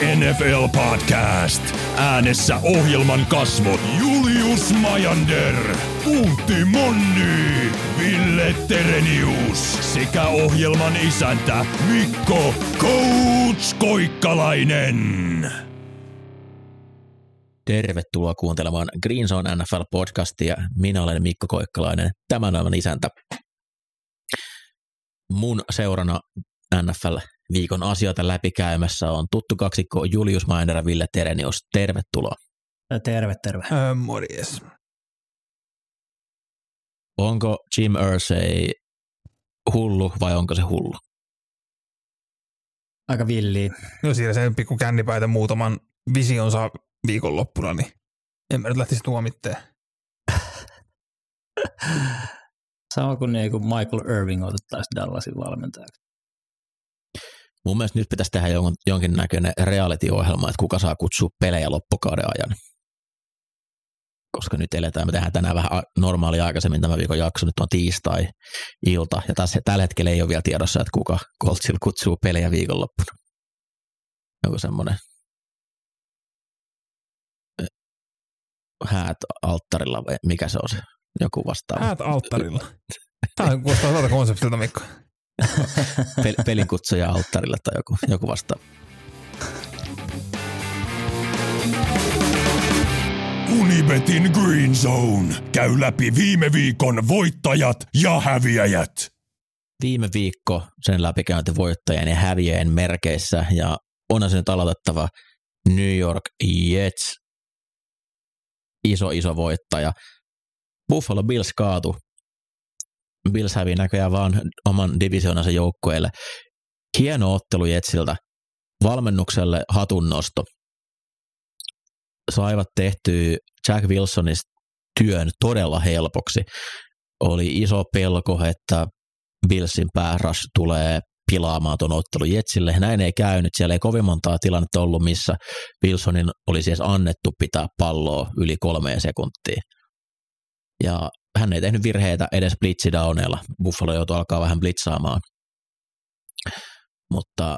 NFL podcast. Äänessä ohjelman kasvot Julius Majander, Puutti Monni, Ville Terenius sekä ohjelman isäntä Mikko Coach Koikkalainen. Tervetuloa kuuntelemaan Green Zone NFL-podcastia. Minä olen Mikko Koikkalainen, tämän aivan isäntä. Mun seurana NFL-viikon asioita läpikäymässä on tuttu kaksikko Julius Mainer ja Ville Terenius. Tervetuloa. Terve, terve. Öö, morjes. Onko Jim Irsay hullu vai onko se hullu? Aika villi. No siellä sen pikku kännipäitä muutaman visionsa viikonloppuna, niin en mä nyt lähtisi tuomitteen. Sama kuin niin kuin Michael Irving otettaisiin Dallasin valmentajaksi. Mun mielestä nyt pitäisi tehdä jonkin, jonkinnäköinen reality-ohjelma, että kuka saa kutsua pelejä loppukauden ajan. Koska nyt eletään, me tehdään tänään vähän normaali aikaisemmin tämä viikon jakso, nyt on tiistai-ilta, ja tässä, tällä hetkellä ei ole vielä tiedossa, että kuka Coltsil kutsuu pelejä viikonloppuna. Joku semmoinen häät alttarilla, vai mikä se on se, joku vastaava. Häät alttarilla. Tämä kuulostaa tältä konseptilta, Mikko. Pel- pelin kutsuja alttarilla tai joku, joku vastaava. Unibetin Green Zone käy läpi viime viikon voittajat ja häviäjät. Viime viikko sen läpikäynti voittajien ja häviäjien merkeissä ja onhan se nyt aloitettava New York Jets, iso iso voittaja. Buffalo Bills kaatu. Bills hävii näköjään vaan oman divisioonansa joukkueelle. Hieno ottelu Jetsiltä. Valmennukselle hatunnosto. Saivat tehtyä Jack Wilsonista työn todella helpoksi. Oli iso pelko, että Billsin pääras tulee pilaamaan tuon ottelun Jetsille. Näin ei käynyt. Siellä ei kovin montaa tilannetta ollut, missä Wilsonin olisi edes annettu pitää palloa yli kolmeen sekuntiin. Ja hän ei tehnyt virheitä edes blitzidowneilla. Buffalo joutui alkaa vähän blitzaamaan. Mutta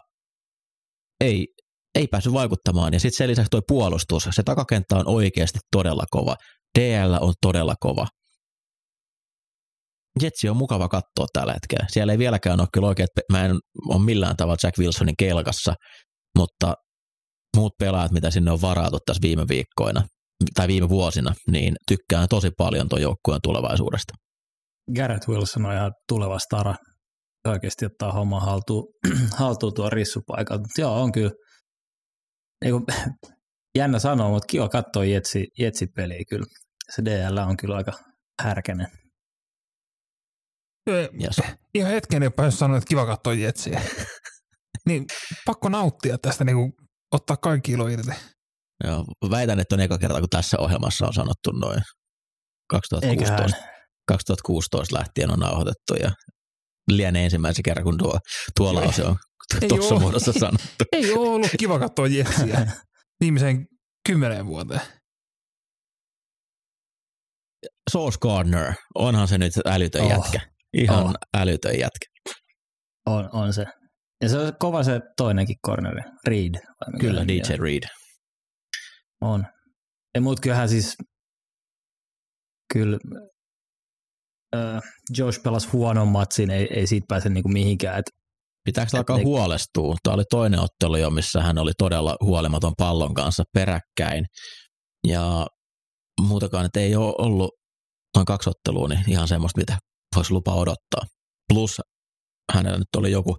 ei, ei päässyt vaikuttamaan. Ja sitten sen lisäksi tuo puolustus, se takakenttä on oikeasti todella kova. DL on todella kova. Jetsi on mukava katsoa tällä hetkellä. Siellä ei vieläkään ole kyllä oikein, mä en ole millään tavalla Jack Wilsonin kelkassa, mutta muut pelaajat, mitä sinne on varattu tässä viime viikkoina tai viime vuosina, niin tykkään tosi paljon tuon joukkueen tulevaisuudesta. Garrett Wilson on ihan tuleva stara. Oikeasti ottaa homma haltuun, haltuun tuon rissupaikalta. Mutta joo, on kyllä niin kuin, jännä sanoa, mutta kiva katsoa Jetsi, Jetsi peliä kyllä. Se DL on kyllä aika härkänen. Yes. Ihan hetken ei päässyt sanoa, että kiva katsoa Jetsiä. niin pakko nauttia tästä, niin kuin ottaa kaikki ilo irti. Joo, väitän, että on eka kerta, kun tässä ohjelmassa on sanottu noin 2016, 2016 lähtien on nauhoitettu ja lienee ensimmäisen kerran, kun tuo, tuo lause on tuossa muodossa sanottu. Ei ole ollut kiva katsoa Jetsiä viimeiseen kymmeneen vuoteen. Sauce Gardner, onhan se nyt älytön oh. jätkä. Ihan oh. älytön jätkä. On, on se. Ja se on kova se toinenkin corneri, Reed. Kyllä, DJ. Reed. On. Ja mut kyllähän siis, kyllä äh, Josh pelasi huonon matsin, ei, ei siitä pääse niinku mihinkään. Et, Pitääkö alkaa ne... huolestua? Tämä oli toinen ottelu jo, missä hän oli todella huolimaton pallon kanssa peräkkäin. Ja muutakaan, että ei ole ollut noin kaksi ottelua, niin ihan semmoista, mitä voisi lupa odottaa. Plus hänellä nyt oli joku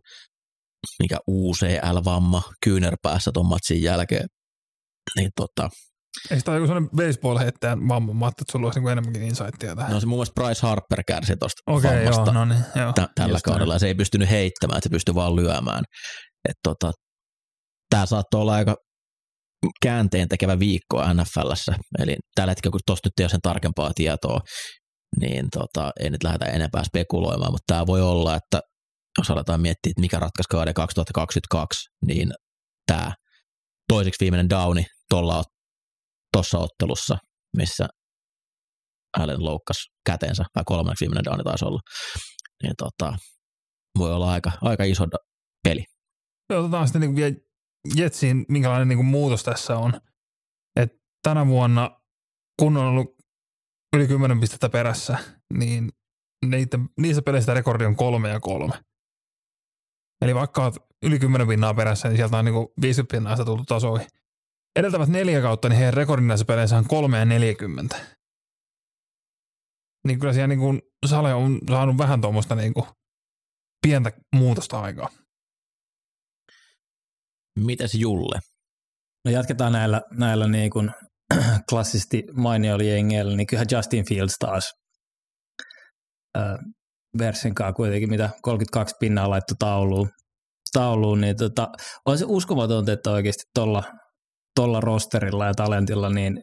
mikä UCL-vamma kyynärpäässä tuon matsin jälkeen. Niin tota, Eikö tämä joku sellainen baseball-heittäjän vamma? Mä ajattelin, että sulla olisi niin enemmänkin insightia tähän. No se muun muassa Bryce Harper kärsi tuosta okay, vammasta joo, no niin, joo, tä- tällä kaudella. Näin. Se ei pystynyt heittämään, että se pystyi vaan lyömään. tota, tämä saattoi olla aika käänteen tekevä viikko NFLssä. Eli tällä hetkellä, kun tuosta nyt ei ole sen tarkempaa tietoa, niin tota, ei nyt lähdetä enempää spekuloimaan, mutta tämä voi olla, että jos aletaan miettiä, että mikä ratkaisi kauden 2022, niin tämä toiseksi viimeinen downi tuossa ottelussa, missä Allen loukkasi kätensä, tai kolmanneksi viimeinen downi taisi olla, niin tota, voi olla aika, aika iso peli. Otetaan sitten niin vielä Jetsiin, minkälainen niin muutos tässä on. Et tänä vuonna, kun on ollut yli 10 pistettä perässä, niin niitä, niissä peleissä rekordi on kolme ja kolme. Eli vaikka olet yli 10 pinnaa perässä, niin sieltä on niin 50 pinnaa sitä tullut tasoihin. Edeltävät neljä kautta, niin heidän rekordin näissä peleissä on 3 ja 40. Niin kyllä siellä niin kuin Sale on saanut vähän tuommoista niin kuin pientä muutosta aikaa. Mites Julle? No jatketaan näillä, näillä niin kuin klassisesti mainioilla jengeillä, niin kyllä Justin Fields taas äh, Versenkaan kuitenkin, mitä 32 pinnaa laittu tauluun, tauluun niin tota, on se uskomatonta, että oikeasti tuolla tolla rosterilla ja talentilla, niin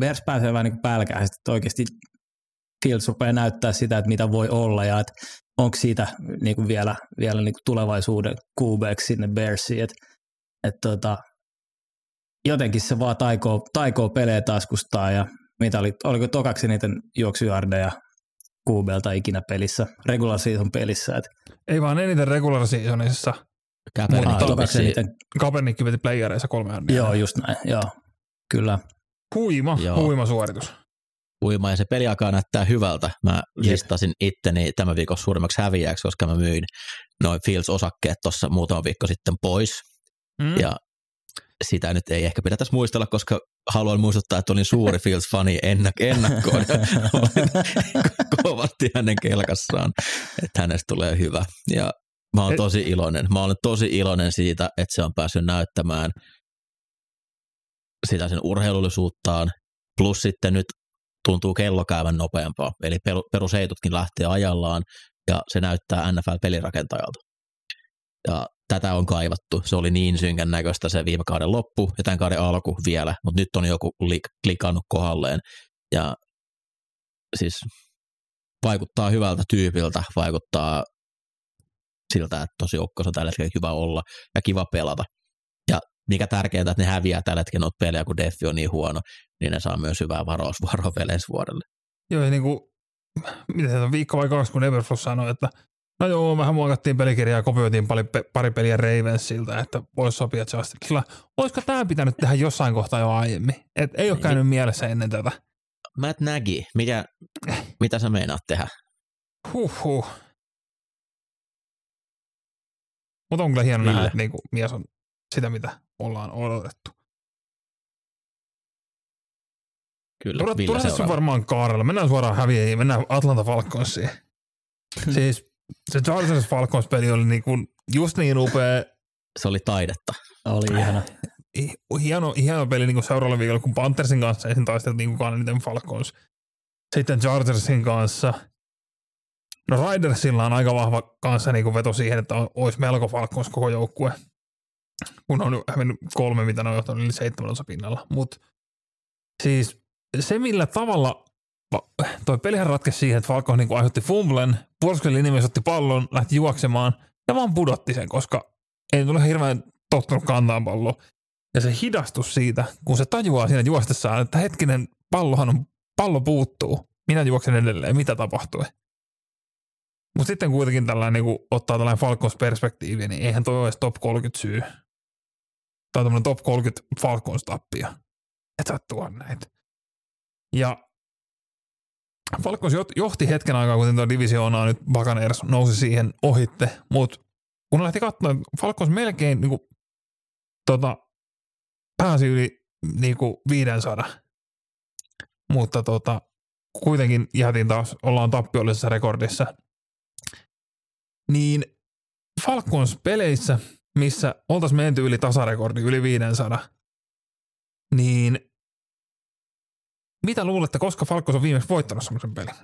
Vers pääsee vähän niin pälkäisesti, että oikeasti Fields rupeaa näyttää sitä, että mitä voi olla ja että onko siitä niin kuin vielä, vielä niin kuin tulevaisuuden QBksi sinne Bearsiin, että et tota, jotenkin se vaan taikoo, taikoo pelejä taskustaa ja mitä oli, oliko tokaksi niiden juoksujardeja QBlta ikinä pelissä, regular season pelissä. Et. Ei vaan eniten regular seasonissa. Kaepernick veti playereissa kolme jardia. Joo, just näin, joo, kyllä. Huima, joo. huima suoritus uima ja se peliaika näyttää hyvältä. Mä listasin itteni tämän viikon suurimmaksi häviäjäksi, koska mä myin noin Fields-osakkeet tuossa muutama viikko sitten pois. Mm. Ja sitä nyt ei ehkä pidä tässä muistella, koska haluan muistuttaa, että olin suuri Fields-fani ennak- ennakkoon olin kovasti hänen kelkassaan, että hänestä tulee hyvä. Ja mä oon tosi iloinen. Mä olen tosi iloinen siitä, että se on päässyt näyttämään sitä sen urheilullisuuttaan, plus sitten nyt tuntuu kello käyvän nopeampaa. Eli perusheitutkin lähtee ajallaan ja se näyttää NFL-pelirakentajalta. Ja tätä on kaivattu. Se oli niin synkän näköistä se viime kauden loppu ja tämän kauden alku vielä, mutta nyt on joku klikannut kohdalleen. Ja siis vaikuttaa hyvältä tyypiltä, vaikuttaa siltä, että tosi ukkossa on tällä hetkellä hyvä olla ja kiva pelata. Ja mikä tärkeintä, että ne häviää tällä hetkellä noita pelejä, kun Deffi on niin huono, niin ne saa myös hyvää varausvuoroa vielä ensi vuodelle. Joo, ja niin kuin, mitä se on, viikko vai kaksi, kun Everfloss sanoi, että no joo, vähän muokattiin pelikirjaa ja kopioitiin pari, pari peliä Ravensilta, että voisi sopia Justinilla. Olisiko tämä pitänyt tehdä jossain kohtaa jo aiemmin? Et ei ole käynyt niin. mielessä ennen tätä. Matt Nagy, mikä, mitä sä meinaat tehdä? Huhhuh. Mutta on kyllä hieno nähdä, että niinku mies on sitä, mitä ollaan odotettu. Kyllä, Tule, se varmaan kaarella. Mennään suoraan häviäjiin, mennään Atlanta Falconsiin. siis se Chargers Falcons peli oli niinku just niin upea. Se oli taidetta. Oli ihana. Hieno, hieno peli niin seuraavalla viikolla, kun Panthersin kanssa ensin taisteltiin kukaan eniten Falcons. Sitten Chargersin kanssa. No Ridersilla on aika vahva kanssa niin veto siihen, että olisi melko Falcons koko joukkue kun on hävinnyt kolme, mitä ne on johtanut yli seitsemän pinnalla. Mutta siis se, millä tavalla toi pelihän ratkesi siihen, että Falco niin aiheutti fumblen, puolustuksen linjamies otti pallon, lähti juoksemaan ja vaan pudotti sen, koska ei tule hirveän tottunut kantaa palloa. Ja se hidastus siitä, kun se tajuaa siinä juostessaan, että hetkinen, pallohan on, pallo puuttuu. Minä juoksen edelleen, mitä tapahtui? Mutta sitten kuitenkin tällainen, niin kun ottaa tällainen Falcons perspektiivi, niin eihän toi ole top 30 syy tai tämmöinen top 30 Falcons tappia. Et sä tuo näitä. Ja Falcons johti hetken aikaa, kun tuo divisioonaa nyt Buccaneers nousi siihen ohitte, mutta kun lähti katsomaan, Falcons melkein niin kuin, tota, pääsi yli niin kuin 500, mutta tota, kuitenkin jäätiin taas, ollaan tappiollisessa rekordissa. Niin Falcons peleissä missä oltaisiin menty yli tasarekordi, yli 500, niin mitä luulette, koska Falkos on viimeksi voittanut semmoisen pelin?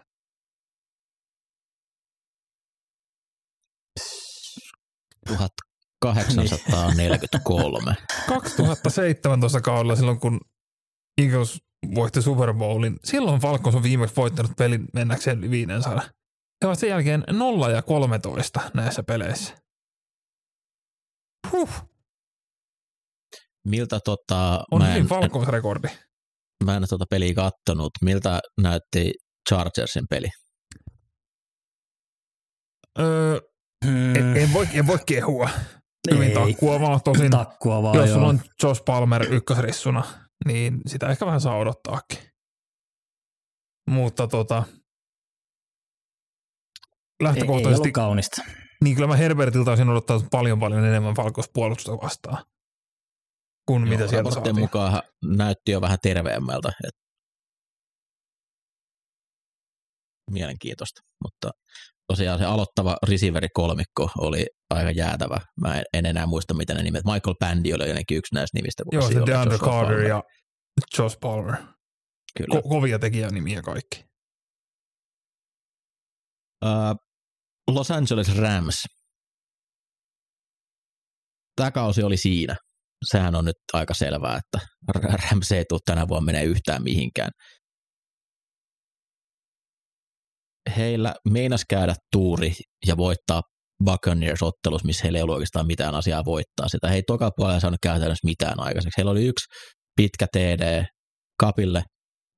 Tuhat 843. 2017 kaudella silloin, kun Eagles voitti Super Bowlin, silloin Falcons on viimeksi voittanut pelin mennäkseen yli 500. He ovat sen jälkeen 0 ja 13 näissä peleissä. Huh, Miltä tota, on mä hyvin en, Falcons rekordi. mä en tota peliä kattonut, miltä näytti Chargersin peli? Öö, Hmm, en, en, voi, en voi kehua. Hyvin takkua vaan tosin. takkua vaan Jos joo. sulla on Josh Palmer ykkösrissuna, niin sitä ehkä vähän saa odottaakin. Mutta tota, ei, ei lähtökohtaisesti, ollut kaunista. niin kyllä mä Herbertilta olisin odottanut paljon paljon enemmän Falcons puolustusta vastaan kuin mitä sieltä saatiin. mukaan näytti jo vähän terveemmältä. Et mielenkiintoista, mutta tosiaan se aloittava receiveri-kolmikko oli aika jäätävä. Mä en, en enää muista, mitä ne nimet. Michael Bandy oli ainakin yksi näistä nimistä. Joo, se DeAndre Carter Palmer. ja Josh Palmer. Kyllä. Ko- kovia tekijänimiä kaikki. Uh, Los Angeles Rams. Tämä kausi oli siinä. Sehän on nyt aika selvää, että Rams ei tule tänä vuonna menee yhtään mihinkään. Heillä meinas käydä tuuri ja voittaa Buccaneers-ottelus, missä heillä ei ollut oikeastaan mitään asiaa voittaa sitä. He ei toka puolella saanut käytännössä mitään aikaiseksi. Heillä oli yksi pitkä TD kapille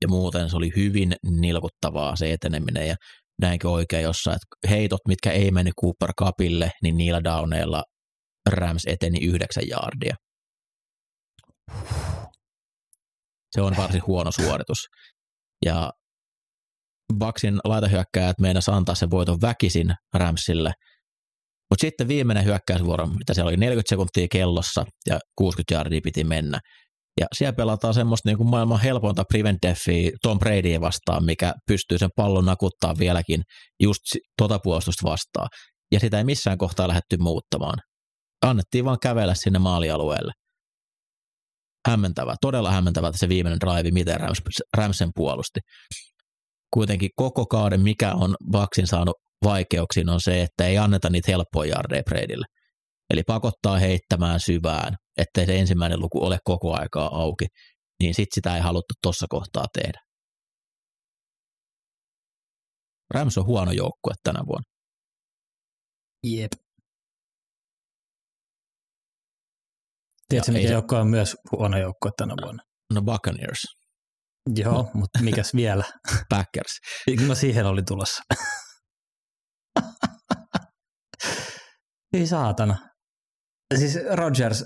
ja muuten se oli hyvin nilkuttavaa se eteneminen ja näinkö oikein jossain, että heitot, mitkä ei mennyt Cooper Cupille, niin niillä downeilla Rams eteni yhdeksän jaardia. Se on varsin huono suoritus. Ja Baksin laitahyökkäjät meinas antaa sen voiton väkisin Ramsille, mutta sitten viimeinen hyökkäysvuoro, mitä siellä oli 40 sekuntia kellossa ja 60 jardia piti mennä. Ja siellä pelataan semmoista niin kuin maailman helpointa prevent defia Tom Bradyä vastaan, mikä pystyy sen pallon nakuttaa vieläkin just tota puolustusta vastaan. Ja sitä ei missään kohtaa lähdetty muuttamaan. Annettiin vaan kävellä sinne maalialueelle. Hämmentävä, todella hämmentävä se viimeinen drive, miten Rams, Ramsen puolusti. Kuitenkin koko kauden, mikä on Baksin saanut vaikeuksiin, on se, että ei anneta niitä helppoja jardeja Bradylle. Eli pakottaa heittämään syvään, ettei se ensimmäinen luku ole koko aikaa auki, niin sit sitä ei haluttu tuossa kohtaa tehdä. Rams on huono joukkue tänä vuonna. Jep. Tiedätkö, mikä se- joukko on myös huono joukkue tänä vuonna? No Buccaneers, Joo, mutta mikäs vielä? Packers. No siihen oli tulossa. Ei saatana. Siis Rogers,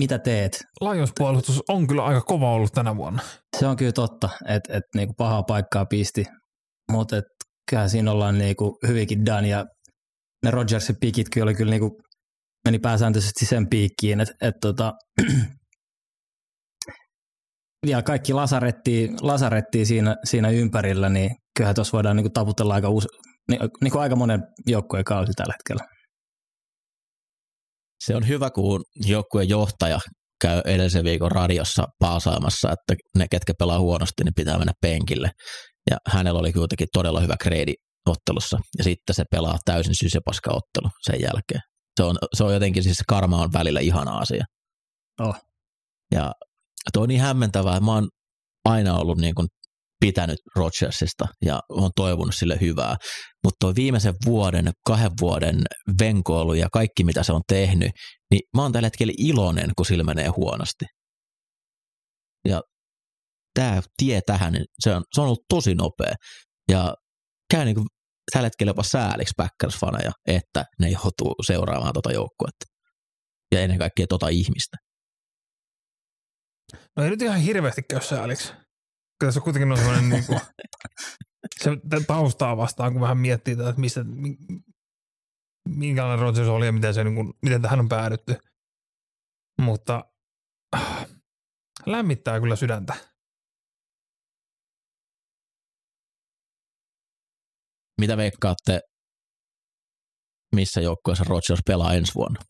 mitä teet? Lions-puolustus on kyllä aika kova ollut tänä vuonna. Se on kyllä totta, että et niinku pahaa paikkaa pisti, mutta kyllähän siinä ollaan niinku hyvinkin done ja ne Rodgersin pikit kyllä oli kyllä niinku, meni pääsääntöisesti sen piikkiin, että et tota, vielä kaikki lasarettiin, lasarettiin siinä, siinä ympärillä, niin kyllähän tuossa voidaan niinku taputella aika, uus, ni, niinku aika monen joukkueen kausi tällä hetkellä. Se on hyvä, kun joukkueen johtaja käy edellisen viikon radiossa paasaamassa, että ne, ketkä pelaa huonosti, niin pitää mennä penkille. Ja hänellä oli kuitenkin todella hyvä kreidi ottelussa. Ja sitten se pelaa täysin sysepaska ottelu sen jälkeen. Se on, se on jotenkin, siis karma on välillä ihana asia. Oh. Ja toi on niin hämmentävää, että mä oon aina ollut niin kuin pitänyt Rodgersista ja on toivonut sille hyvää. Mutta tuo viimeisen vuoden, kahden vuoden venkoilu ja kaikki mitä se on tehnyt, niin mä oon tällä hetkellä iloinen, kun sillä menee huonosti. Ja tämä tie tähän, niin se on, se on ollut tosi nopea. Ja käy niin kuin tällä hetkellä jopa sääliksi Packers-faneja, että ne joutuu seuraamaan tota joukkuetta. Ja ennen kaikkea tota ihmistä. No ei nyt ihan hirveästi käy sääliksi. Kyllä se kuitenkin on sellainen niin kuin, se taustaa vastaan, kun vähän miettii tätä, että mistä, mi- minkälainen Rodgers oli ja miten, se, niin kuin, miten tähän on päädytty. Mutta äh, lämmittää kyllä sydäntä. Mitä veikkaatte, missä joukkueessa Rodgers pelaa ensi vuonna?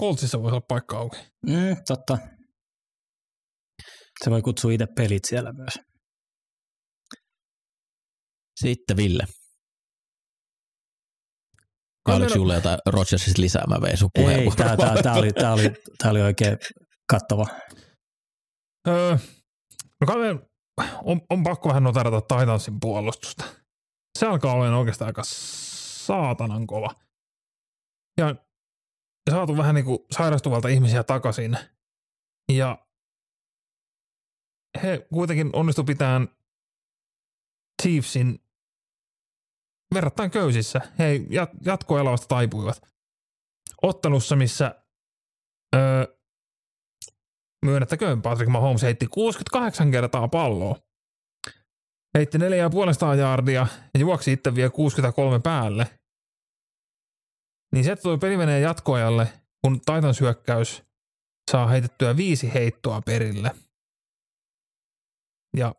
Coltsissa voisi olla paikka auki. Mm, totta. Se voi kutsua itse pelit siellä myös. Sitten Ville. Oliko sinulle jotain Rodgersista lisää? Mä vein sun Ei, tää, tää, tää, oli, tää, oli, tää oli oikein kattava. Öö, no kai me, on, on pakko vähän noterata Titansin puolustusta. se alkaa olla oikeastaan aika saatanan kova. Ja, ja saatu vähän niin kuin sairastuvalta ihmisiä takaisin. Ja he kuitenkin onnistu pitämään Chiefsin verrattain köysissä. He jatkoelavasta taipuivat. Ottelussa, missä öö, myönnettäköön Patrick Mahomes heitti 68 kertaa palloa. Heitti 4,5 jaardia ja juoksi itse vielä 63 päälle. Niin se tuli peli menee jatkoajalle, kun Titans hyökkäys saa heitettyä viisi heittoa perille. Ja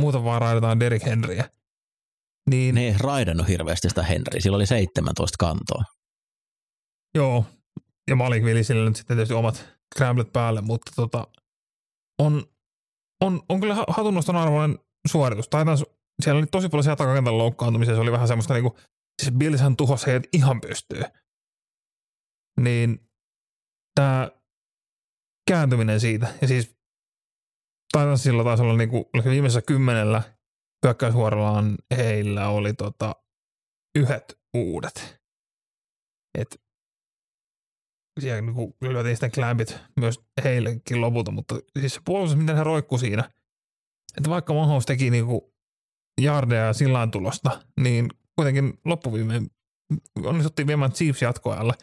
muuta vaan raidataan Derek Henryä. Niin, ne ei raidannut hirveästi sitä Henryä, sillä oli 17 kantoa. Joo, ja Malik Willisille nyt sitten tietysti omat scramblet päälle, mutta tota, on, on, on kyllä hatunnoston arvoinen suoritus. Taitaan, siellä oli tosi paljon siellä takakentän loukkaantumisia, se oli vähän semmoista niinku, siis Billishän tuhosi heidät ihan pystyy. Niin tämä kääntyminen siitä, ja siis taitaa sillä taisi olla niinku, viimeisessä kymmenellä hyökkäysvuorollaan heillä oli tota, yhdet uudet. Et siellä niin lyötiin sitten klämpit myös heillekin lopulta, mutta siis se puolustus, miten he roikkuu siinä, että vaikka Mahomes teki niin kuin jardeja sillä tulosta, niin kuitenkin loppuviimeen onnistuttiin viemään Chiefs jatkoajalle.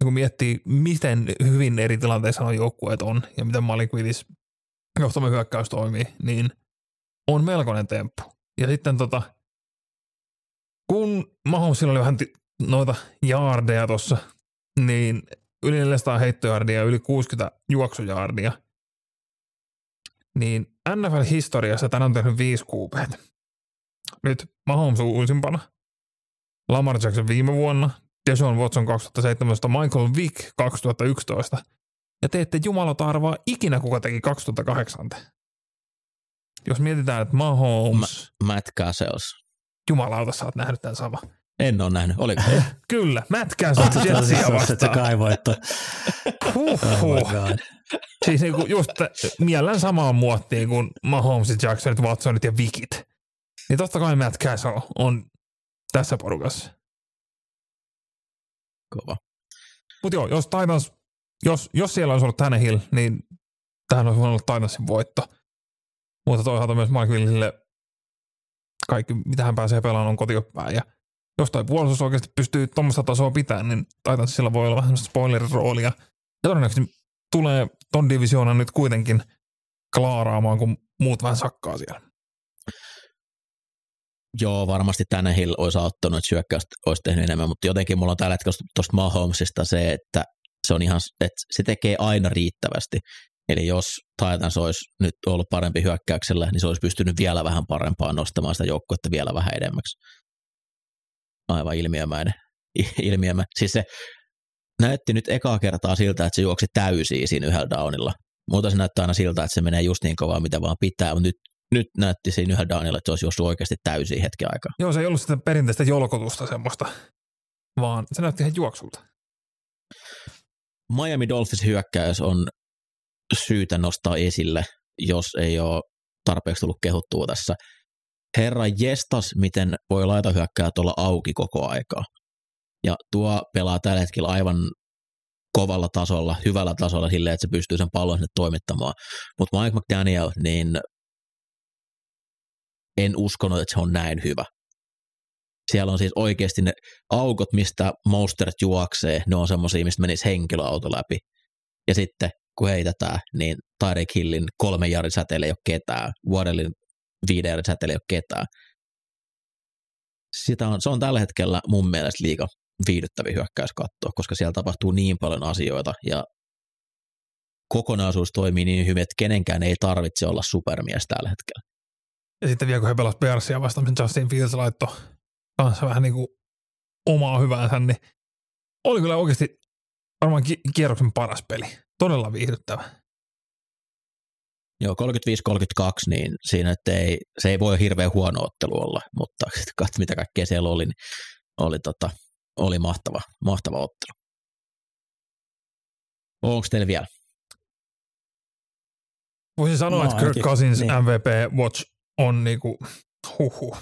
Ja kun miettii, miten hyvin eri tilanteissa on joukkueet on ja miten Malik Willis johtama hyökkäys toimii, niin on melkoinen temppu. Ja sitten tota, kun Mahomesilla oli vähän t- noita jaardeja tuossa, niin yli 400 heittojardia ja yli 60 juoksujardia, niin NFL-historiassa tänään on tehnyt viisi kuupeet. Nyt Mahomes uusimpana, Lamar Jackson viime vuonna, Deshaun Watson 2017, Michael Vick 2011 ja te ette jumalata arvaa ikinä kuka teki 2008. Jos mietitään, että Mahomes... Ma- Matt Cassels. Jumalauta, sä oot nähnyt tämän sama. En ole nähnyt, oliko? Kyllä, Matt Cassels Jetsiä vastaan. Se kaivoitto. Huhhuh. Oh siis niinku just miellän samaan muottiin kuin Mahomesit, Jacksonit, Watsonit ja Vikit. Niin totta kai Matt Castle on tässä porukassa. Kova. Mutta joo, jos Titans, jos, jos siellä olisi ollut Tannehill, niin tähän olisi voinut olla Titansin voitto. Mutta toisaalta myös Mike Willisille kaikki, mitä hän pääsee pelaamaan, on kotioppäin. Ja jos toi puolustus oikeasti pystyy tuommoista tasoa pitämään, niin sillä voi olla vähän semmoista spoileriroolia. Ja todennäköisesti tulee ton divisioonan nyt kuitenkin klaaraamaan, kun muut vähän sakkaa siellä. Joo, varmasti tänne Hill olisi auttanut, että syökkäys olisi tehnyt enemmän, mutta jotenkin mulla on tällä hetkellä tuosta Mahomesista se, että se on ihan, että se tekee aina riittävästi. Eli jos Titans olisi nyt ollut parempi hyökkäyksellä, niin se olisi pystynyt vielä vähän parempaan nostamaan sitä joukkuetta vielä vähän edemmäksi. Aivan ilmiömäinen. ilmiömä. Siis se näytti nyt ekaa kertaa siltä, että se juoksi täysiä siinä yhdellä downilla. Muuta se näyttää aina siltä, että se menee just niin kovaa, mitä vaan pitää, mutta nyt, nyt näytti siinä yhdellä downilla, että se olisi juossut oikeasti täysiä hetki aikaa. Joo, se ei ollut sitä perinteistä jolkotusta semmoista, vaan se näytti ihan juoksulta. Miami Dolphins hyökkäys on syytä nostaa esille, jos ei ole tarpeeksi tullut kehuttua tässä. Herra jestas, miten voi laita hyökkää tuolla auki koko aikaa. Ja tuo pelaa tällä hetkellä aivan kovalla tasolla, hyvällä tasolla silleen, että se pystyy sen pallon sinne toimittamaan. Mutta Mike McDaniel, niin en uskonut, että se on näin hyvä. Siellä on siis oikeasti ne aukot, mistä Monstert juoksee, ne on semmoisia, mistä menisi henkilöauto läpi. Ja sitten kun heitetään, niin Tyreek Hillin kolme jarin säteellä ei ole ketään, Waddellin viiden jarin säteellä ei ole ketään. Sitä on, se on tällä hetkellä mun mielestä liika viihdyttävä hyökkäys katsoa, koska siellä tapahtuu niin paljon asioita ja kokonaisuus toimii niin hyvin, että kenenkään ei tarvitse olla supermies tällä hetkellä. Ja sitten vielä kun he pelasivat Bearsia vastaan, niin Justin Fields laittoi kanssa vähän niin kuin omaa hyväänsä, niin oli kyllä oikeasti varmaan kierroksen paras peli. Todella viihdyttävä. Joo, 35-32, niin siinä että ei, se ei voi hirveän huono ottelu olla, mutta katso mitä kaikkea siellä oli, niin oli, tota, oli mahtava, mahtava ottelu. Onko teillä vielä? Voisin sanoa, no, että Kirk Cousins niin. MVP Watch on niinku, huhu.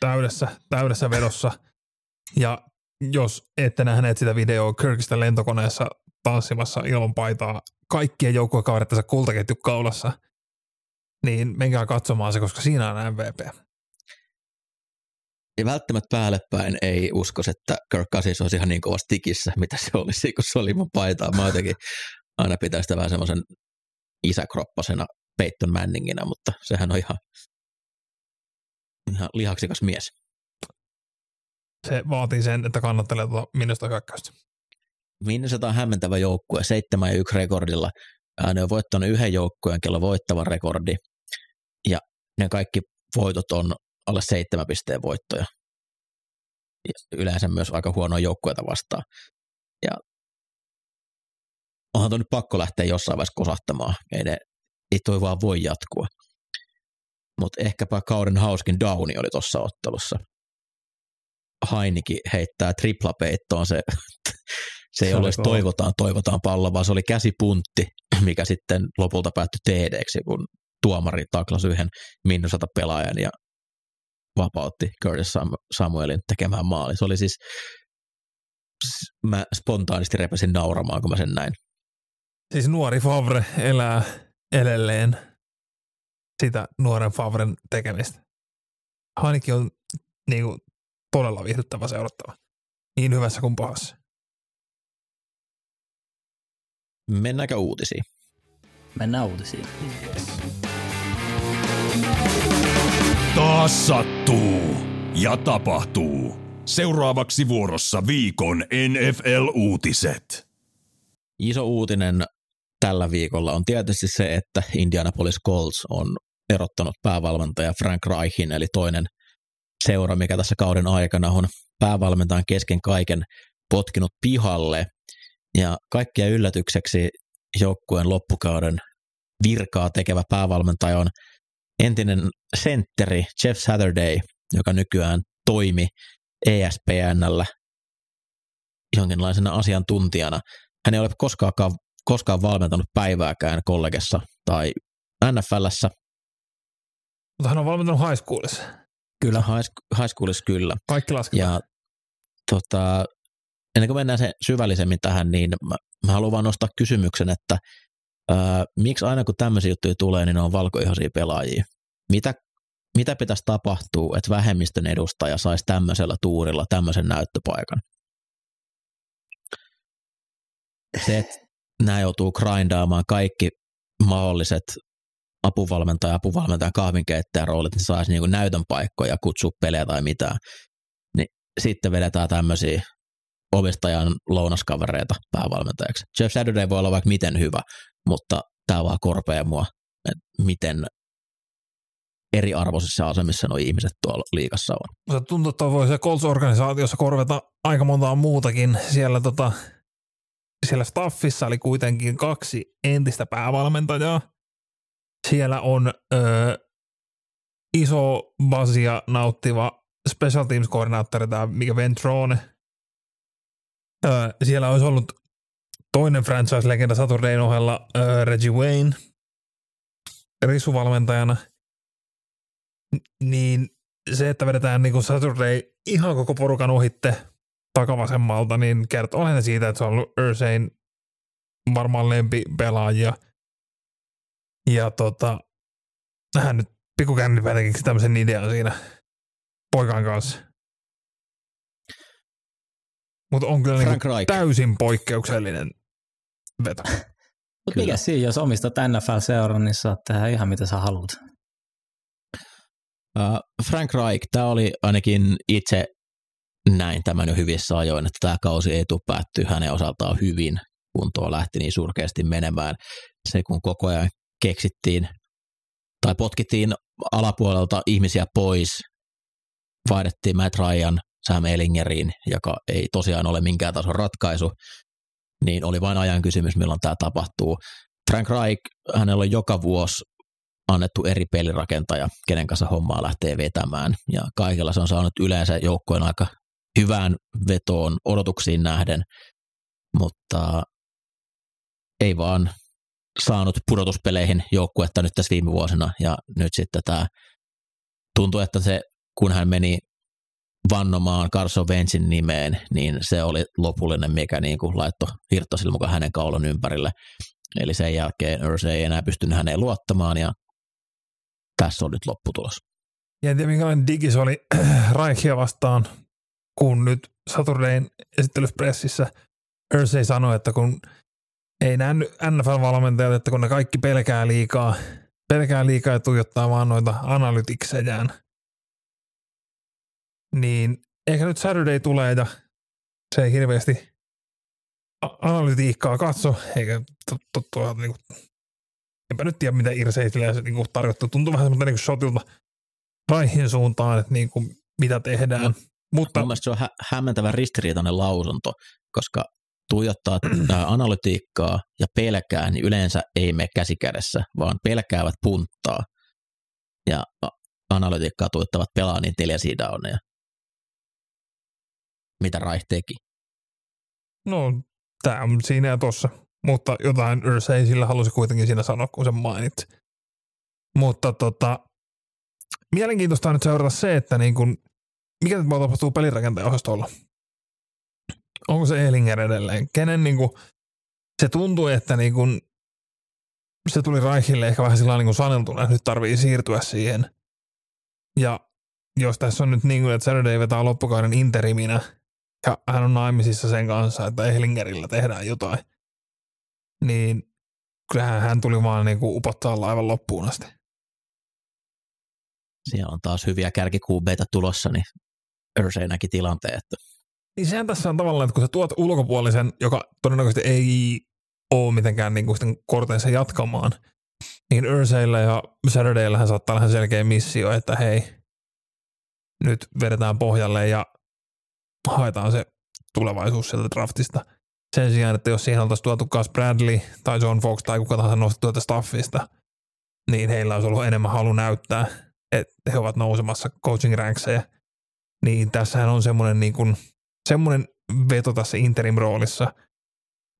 Täydessä, täydessä vedossa. Ja jos ette nähneet sitä videoa Kirkistä lentokoneessa tanssimassa ilman paitaa kaikkien joukkuekaverittensa kultaketju kaulassa, niin menkää katsomaan se, koska siinä on MVP. Ja välttämättä päälle päin ei usko, että Kirk Cousins olisi ihan niin kovasti tikissä, mitä se olisi, kun se oli mun paitaa. Mä jotenkin aina pitää sitä vähän semmoisen isäkroppasena Peyton Manninginä, mutta sehän on ihan, ihan lihaksikas mies. Se vaatii sen, että kannattelee tuota minusta hyökkäystä. Minnesota on hämmentävä joukkue, 7 ja 1 rekordilla. Ne on voittanut yhden joukkueen, kello voittava rekordi. Ja ne kaikki voitot on alle seitsemän pisteen voittoja. Ja yleensä myös aika huonoa joukkueita vastaan. Ja onhan tuon nyt pakko lähteä jossain vaiheessa kosahtamaan. Ei, ne, ei toi vaan voi jatkua. Mutta ehkäpä kauden hauskin Downi oli tuossa ottelussa. Hainikin heittää triplapeittoon se, se ei ole toivotaan, toivotaan pallo, vaan se oli käsipuntti, mikä sitten lopulta päättyi td kun tuomari taklasi yhden minnusata pelaajan ja vapautti Curtis Samuelin tekemään maali. Se oli siis, mä spontaanisti repäsin nauramaan, kun mä sen näin. Siis nuori Favre elää edelleen sitä nuoren Favren tekemistä. Ainakin on niin kuin, todella viihdyttävä seurattava. Niin hyvässä kuin pahassa. Mennäänkö uutisiin? Mennään uutisiin. Taas sattuu ja tapahtuu. Seuraavaksi vuorossa viikon NFL-uutiset. Iso uutinen tällä viikolla on tietysti se, että Indianapolis Colts on erottanut päävalmentaja Frank Reichin, eli toinen seura, mikä tässä kauden aikana on päävalmentajan kesken kaiken potkinut pihalle. Ja kaikkia yllätykseksi joukkueen loppukauden virkaa tekevä päävalmentaja on entinen sentteri Jeff Saturday, joka nykyään toimi ESPNllä jonkinlaisena asiantuntijana. Hän ei ole koskaan, koskaan valmentanut päivääkään kollegessa tai NFLssä. Mutta hän on valmentanut high schoolissa. Kyllä, high, high schoolissa kyllä. Kaikki lasketaan. Ja tota, ennen kuin mennään se syvällisemmin tähän, niin mä, mä haluan vaan nostaa kysymyksen, että ää, miksi aina kun tämmöisiä juttuja tulee, niin ne on valkoihoisia pelaajia? Mitä, mitä pitäisi tapahtua, että vähemmistön edustaja saisi tämmöisellä tuurilla tämmöisen näyttöpaikan? Se, että nämä joutuu grindaamaan kaikki mahdolliset apuvalmentaja, apuvalmentaja, kahvinkeittäjän roolit, niin saisi niin näytön paikkoja, kutsua pelejä tai mitään. Niin sitten vedetään tämmöisiä omistajan lounaskavereita päävalmentajaksi. Jeff Saturday voi olla vaikka miten hyvä, mutta tämä vaan korpea mua, että miten eriarvoisissa asemissa nuo ihmiset tuolla liikassa on. Mutta tuntuu, että voi se Colts-organisaatiossa korvata aika montaa muutakin. Siellä, tota, siellä staffissa oli kuitenkin kaksi entistä päävalmentajaa. Siellä on ö, iso basia nauttiva special teams-koordinaattori, tämä mikä Ventrone. Ö, siellä olisi ollut toinen franchise-legenda Saturdayn ohella ö, Reggie Wayne risuvalmentajana – niin se, että vedetään niin Saturday ihan koko porukan ohitte takavasemmalta, niin kertoo aina siitä, että se on ollut Ursain varmaan pelaajia. Ja tota, hän nyt pikkukännipäätäkin tämmöisen idean siinä poikan kanssa. Mutta on kyllä niin täysin poikkeuksellinen veto. Mutta mikä siinä, jos omistat NFL-seuran, niin saat tehdä ihan mitä sä haluat. Uh, Frank Reich, tämä oli ainakin itse näin tämän jo hyvissä ajoin, että tämä kausi ei tule päättyä hänen osaltaan hyvin, kun tuo lähti niin surkeasti menemään. Se kun koko ajan keksittiin tai potkittiin alapuolelta ihmisiä pois, vaihdettiin Matt Ryan Sam Ellingeriin, joka ei tosiaan ole minkään tason ratkaisu, niin oli vain ajan kysymys, milloin tämä tapahtuu. Frank Reich, hänellä on joka vuosi annettu eri pelirakentaja, kenen kanssa hommaa lähtee vetämään. Ja kaikilla se on saanut yleensä joukkojen aika hyvään vetoon odotuksiin nähden, mutta ei vaan saanut pudotuspeleihin joukkuetta nyt tässä viime vuosina. Ja nyt sitten tämä tuntuu, että se, kun hän meni vannomaan Carson Wentzin nimeen, niin se oli lopullinen, mikä niin kuin laittoi hirttosille mukaan hänen kaulon ympärille. Eli sen jälkeen Ursa ei enää pystynyt häneen luottamaan ja tässä on nyt lopputulos. Ja en tiedä, minkälainen digi se oli Raikia vastaan, kun nyt Saturdayn esittelyspressissä Ursay sanoi, että kun ei nähnyt NFL-valmentajat, että kun ne kaikki pelkää liikaa, pelkää liikaa ja tuijottaa vaan noita analytiksejään, niin ehkä nyt Saturday tulee ja se ei hirveästi analytiikkaa katso, eikä tottua niin enpä nyt tiedä mitä Irseisille se niin tarjottu. Tuntuu vähän semmoista niin shotilta Raihin suuntaan, että niin kuin, mitä tehdään. Mutta, Mun mielestä se on hä- hämmentävän ristiriitainen lausunto, koska tuijottaa analytiikkaa ja pelkää, niin yleensä ei mene käsikädessä, vaan pelkäävät punttaa. Ja analytiikkaa tuijottavat pelaa niin neljä sidauneja. Mitä Raih teki? No, tämä on siinä ja tossa. Mutta jotain Ursay sillä halusi kuitenkin siinä sanoa, kun sen mainit. Mutta tota, mielenkiintoista on nyt seurata se, että niin kun, mikä nyt tapahtuu pelirakentajan osastolla. Onko se Ehlinger edelleen? Kenen niin kun, se tuntui, että niin kun, se tuli Reichille ehkä vähän sillä niin saneltuna, että nyt tarvii siirtyä siihen. Ja jos tässä on nyt niin kuin, että Saturday vetää loppukauden interiminä ja hän on naimisissa sen kanssa, että Ehlingerillä tehdään jotain, niin kyllähän hän tuli vaan niin kuin upottaa laivan loppuun asti. Siellä on taas hyviä kärkikuubeita tulossa, niin Ursay näki tilanteen. Että... Niin sehän tässä on tavallaan, että kun sä tuot ulkopuolisen, joka todennäköisesti ei ole mitenkään niin kuin sitten korteensa jatkamaan, niin Ursaylla ja Saturdaylla saattaa olla selkeä missio, että hei, nyt vedetään pohjalle ja haetaan se tulevaisuus sieltä draftista. Sen sijaan, että jos siihen oltaisiin tuotu Gus Bradley tai John Fox tai kuka tahansa nostettu tuota staffista, niin heillä olisi ollut enemmän halu näyttää, että he ovat nousemassa coaching rankseja. Niin tässähän on semmoinen, niin kuin, semmoinen veto tässä interim-roolissa,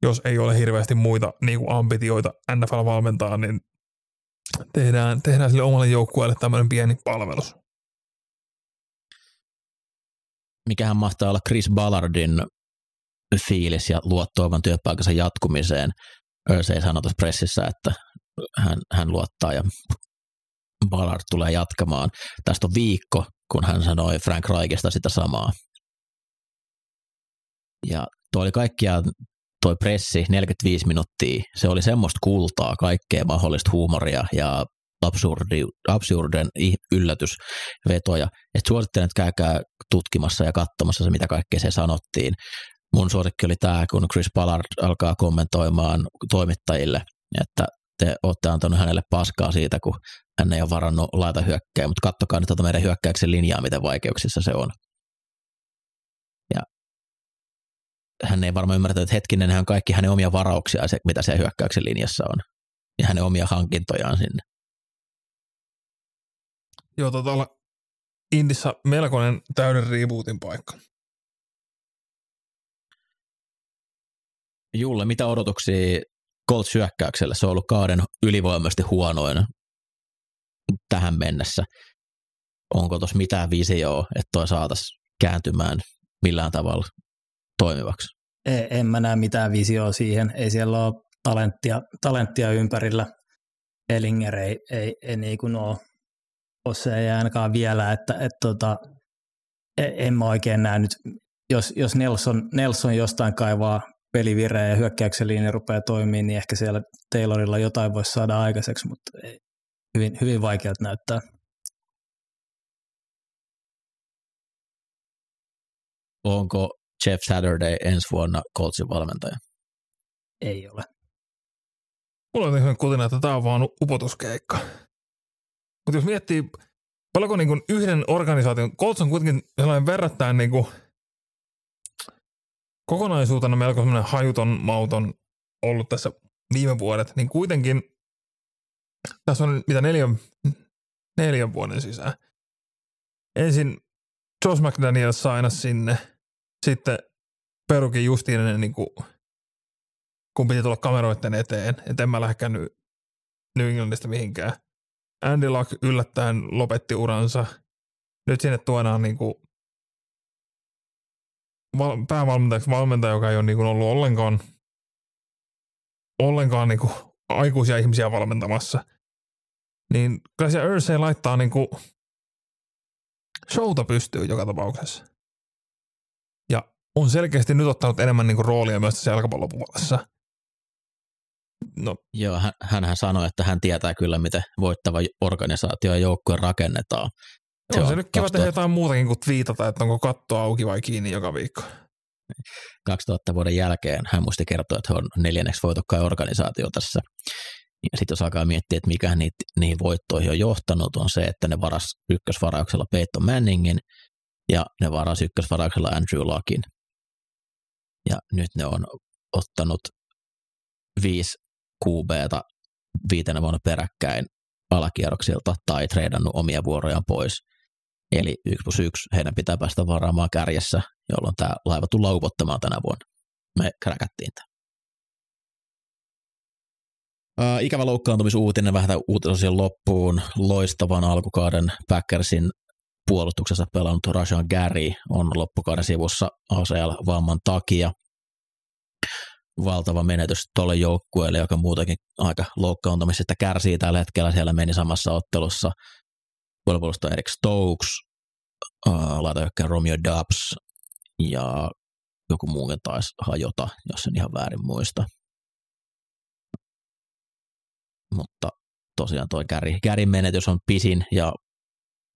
jos ei ole hirveästi muita niin kuin ambitioita NFL-valmentaa, niin tehdään, tehdään sille omalle joukkueelle tämmöinen pieni palvelus mikähän mahtaa olla Chris Ballardin fiilis ja luottoavan työpaikansa jatkumiseen. Örsey sanoi tuossa pressissä, että hän, hän luottaa ja Ballard tulee jatkamaan. Tästä on viikko, kun hän sanoi Frank Raikesta sitä samaa. Ja tuo oli kaikkiaan toi pressi 45 minuuttia, se oli semmoista kultaa, kaikkea mahdollista huumoria ja absurdi, absurden yllätysvetoja. Et suosittelen, että käykää tutkimassa ja katsomassa se, mitä kaikkea se sanottiin. Mun suosikki oli tämä, kun Chris Ballard alkaa kommentoimaan toimittajille, että te olette antanut hänelle paskaa siitä, kun hän ei ole varannut laita hyökkää, mutta kattokaa nyt tuota meidän hyökkäyksen linjaa, miten vaikeuksissa se on. Ja hän ei varmaan ymmärtänyt, että hetkinen, hän kaikki hänen omia varauksia, se, mitä se hyökkäyksen linjassa on, ja hänen omia hankintojaan sinne. Joo, tota olla Indissä melkoinen täyden rebootin paikka. Julle, mitä odotuksia Colts hyökkäykselle? Se on ollut kauden ylivoimaisesti huonoin tähän mennessä. Onko tuossa mitään visioa, että toi saataisiin kääntymään millään tavalla toimivaksi? Ei, en mä näe mitään visioa siihen. Ei siellä ole talenttia, talenttia ympärillä. Ellinger ei, ei, ei niin kuin ole se ei ainakaan vielä, että et, tota, e, en mä oikein näe nyt, jos, jos Nelson, Nelson jostain kaivaa pelivireä ja hyökkäyksen linja rupeaa toimimaan, niin ehkä siellä Taylorilla jotain voisi saada aikaiseksi, mutta ei, hyvin, hyvin vaikealta näyttää. Onko Jeff Saturday ensi vuonna Coltsin valmentaja? Ei ole. Mulla on ihan kutina, että tämä on vaan upotuskeikka. Mutta jos miettii, paljonko niin yhden organisaation, Colts on kuitenkin sellainen verrattain niin kuin kokonaisuutena melko sellainen hajuton mauton ollut tässä viime vuodet, niin kuitenkin tässä on mitä neljän, neljän vuoden sisään. Ensin Josh McDaniels saina sinne, sitten perukin justiin ennen niin kuin, kun piti tulla kameroiden eteen, että en mä lähdekään New Englandista mihinkään. Andy Luck yllättäen lopetti uransa. Nyt sinne tuodaan niin kuin val- päävalmentajaksi valmentaja, joka ei ole niin kuin ollut ollenkaan, ollenkaan niin kuin aikuisia ihmisiä valmentamassa, niin kyllä se laittaa niin kuin showta pystyy joka tapauksessa. Ja on selkeästi nyt ottanut enemmän niin kuin roolia myös tässä jalkapallopuolessa. No. Joo, hän, hänhän sanoi, että hän tietää kyllä, miten voittava organisaatio ja joukkue rakennetaan. Se on, se nyt kiva 2000... tehdä jotain muutakin kuin twiitata, että onko katto auki vai kiinni joka viikko. 2000 vuoden jälkeen hän muisti kertoa, että he on neljänneksi voitokkaan organisaatio tässä. Ja sitten jos alkaa miettiä, että mikä niitä, niihin voittoihin on johtanut, on se, että ne varas ykkösvarauksella Peyton Manningin ja ne varas ykkösvarauksella Andrew Lockin. Ja nyt ne on ottanut viisi QBta viitenä vuonna peräkkäin alakierroksilta tai treidannut omia vuorojaan pois. Eli 1 plus 1 heidän pitää päästä varaamaan kärjessä, jolloin tämä laiva tullaan upottamaan tänä vuonna. Me kräkättiin tämä. Ikävä loukkaantumisuutinen vähän uutisen loppuun. Loistavan alkukauden Packersin puolustuksessa pelannut Rashan Gary on loppukauden sivussa ACL-vamman takia. Valtava menetys tuolle joukkueelle, joka muutenkin aika loukkaantumisesta kärsii tällä hetkellä. Siellä meni samassa ottelussa puolustusta Eric Stokes, laitajokkeen Romeo Dubs ja joku muukin taisi hajota, jos en ihan väärin muista mutta tosiaan tuo Gary, Gary menetys on pisin ja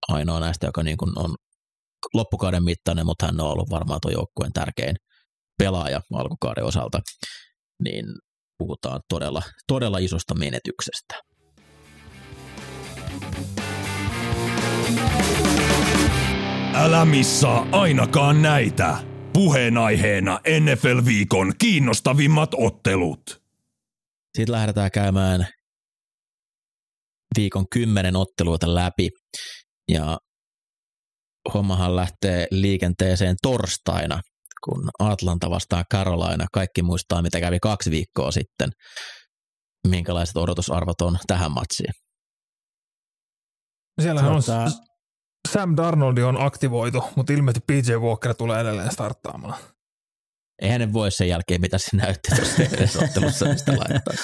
ainoa näistä, joka niin kuin on loppukauden mittainen, mutta hän on ollut varmaan tuo joukkueen tärkein pelaaja alkukauden osalta, niin puhutaan todella, todella isosta menetyksestä. Älä missaa ainakaan näitä. Puheenaiheena NFL-viikon kiinnostavimmat ottelut. Sitten lähdetään käymään viikon kymmenen otteluita läpi ja hommahan lähtee liikenteeseen torstaina, kun Atlanta vastaa Carolina. Kaikki muistaa, mitä kävi kaksi viikkoa sitten. Minkälaiset odotusarvot on tähän matsiin? Siellähän on Sam Darnoldi on aktivoitu, mutta ilmeisesti PJ Walker tulee edelleen starttaamaan. Ei hänen voi sen jälkeen, mitä se näytti tuossa ottelussa, mistä laittaa.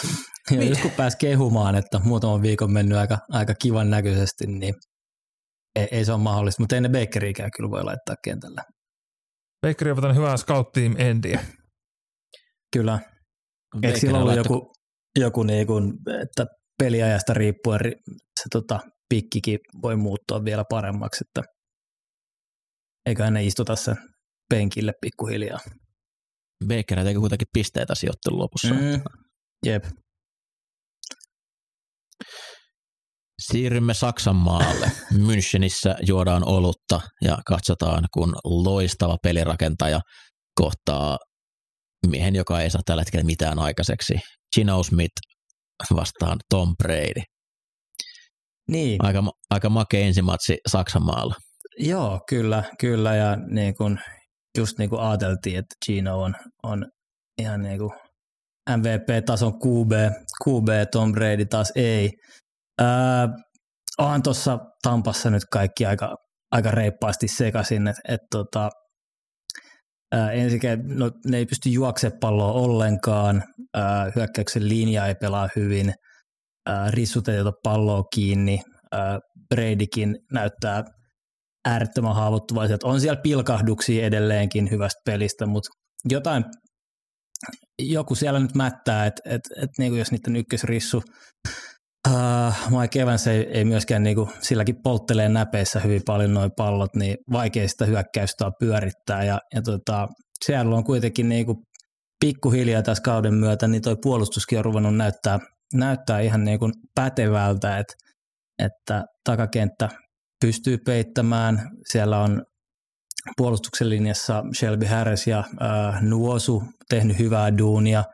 Ja niin. just kun pääsi kehumaan, että muutaman viikon mennyt aika, aika kivan näköisesti, niin ei, ei se ole mahdollista, mutta ennen Bakeriäkään kyllä voi laittaa kentällä. Bakeri on hyvää scout team endiä. Kyllä. Eikö sillä ollut joku, joku niin kuin, että peliajasta riippuen se tota, pikkikin voi muuttua vielä paremmaksi, että eiköhän ne istuta sen penkille pikkuhiljaa. Baker teki kuitenkin pisteitä sijoittelun lopussa. Mm, jep. Siirrymme Saksan maalle. Münchenissä juodaan olutta ja katsotaan, kun loistava pelirakentaja kohtaa miehen, joka ei saa tällä hetkellä mitään aikaiseksi. Gino Smith vastaan Tom Brady. Niin. Aika, aika makea ensimatsi Saksan maalla. Joo, kyllä, kyllä ja niin kuin, just niin kuin ajateltiin, että Gino on, on ihan niin kuin MVP-tason QB, QB, Tom Brady taas ei. Ää, onhan tuossa Tampassa nyt kaikki aika, aika reippaasti sekaisin, että et tota, ensinnäkin no, ne ei pysty juoksemaan palloa ollenkaan, ää, hyökkäyksen linja ei pelaa hyvin, ää, rissut ei ota palloa kiinni, ää, Bradykin näyttää äärettömän haavoittuvaiset. On siellä pilkahduksia edelleenkin hyvästä pelistä, mutta jotain, joku siellä nyt mättää, että et, et, niin jos niiden ykkösrissu Uh, Mike Evans ei, ei myöskään niinku, silläkin polttelee näpeissä hyvin paljon noin pallot, niin vaikea sitä hyökkäystä pyörittää. Ja, ja tota, siellä on kuitenkin niinku pikkuhiljaa tässä kauden myötä, niin toi puolustuskin on ruvennut näyttää, näyttää ihan niinku pätevältä, että, että takakenttä pystyy peittämään. Siellä on puolustuksen linjassa Shelby Harris ja äh, Nuosu tehnyt hyvää duunia,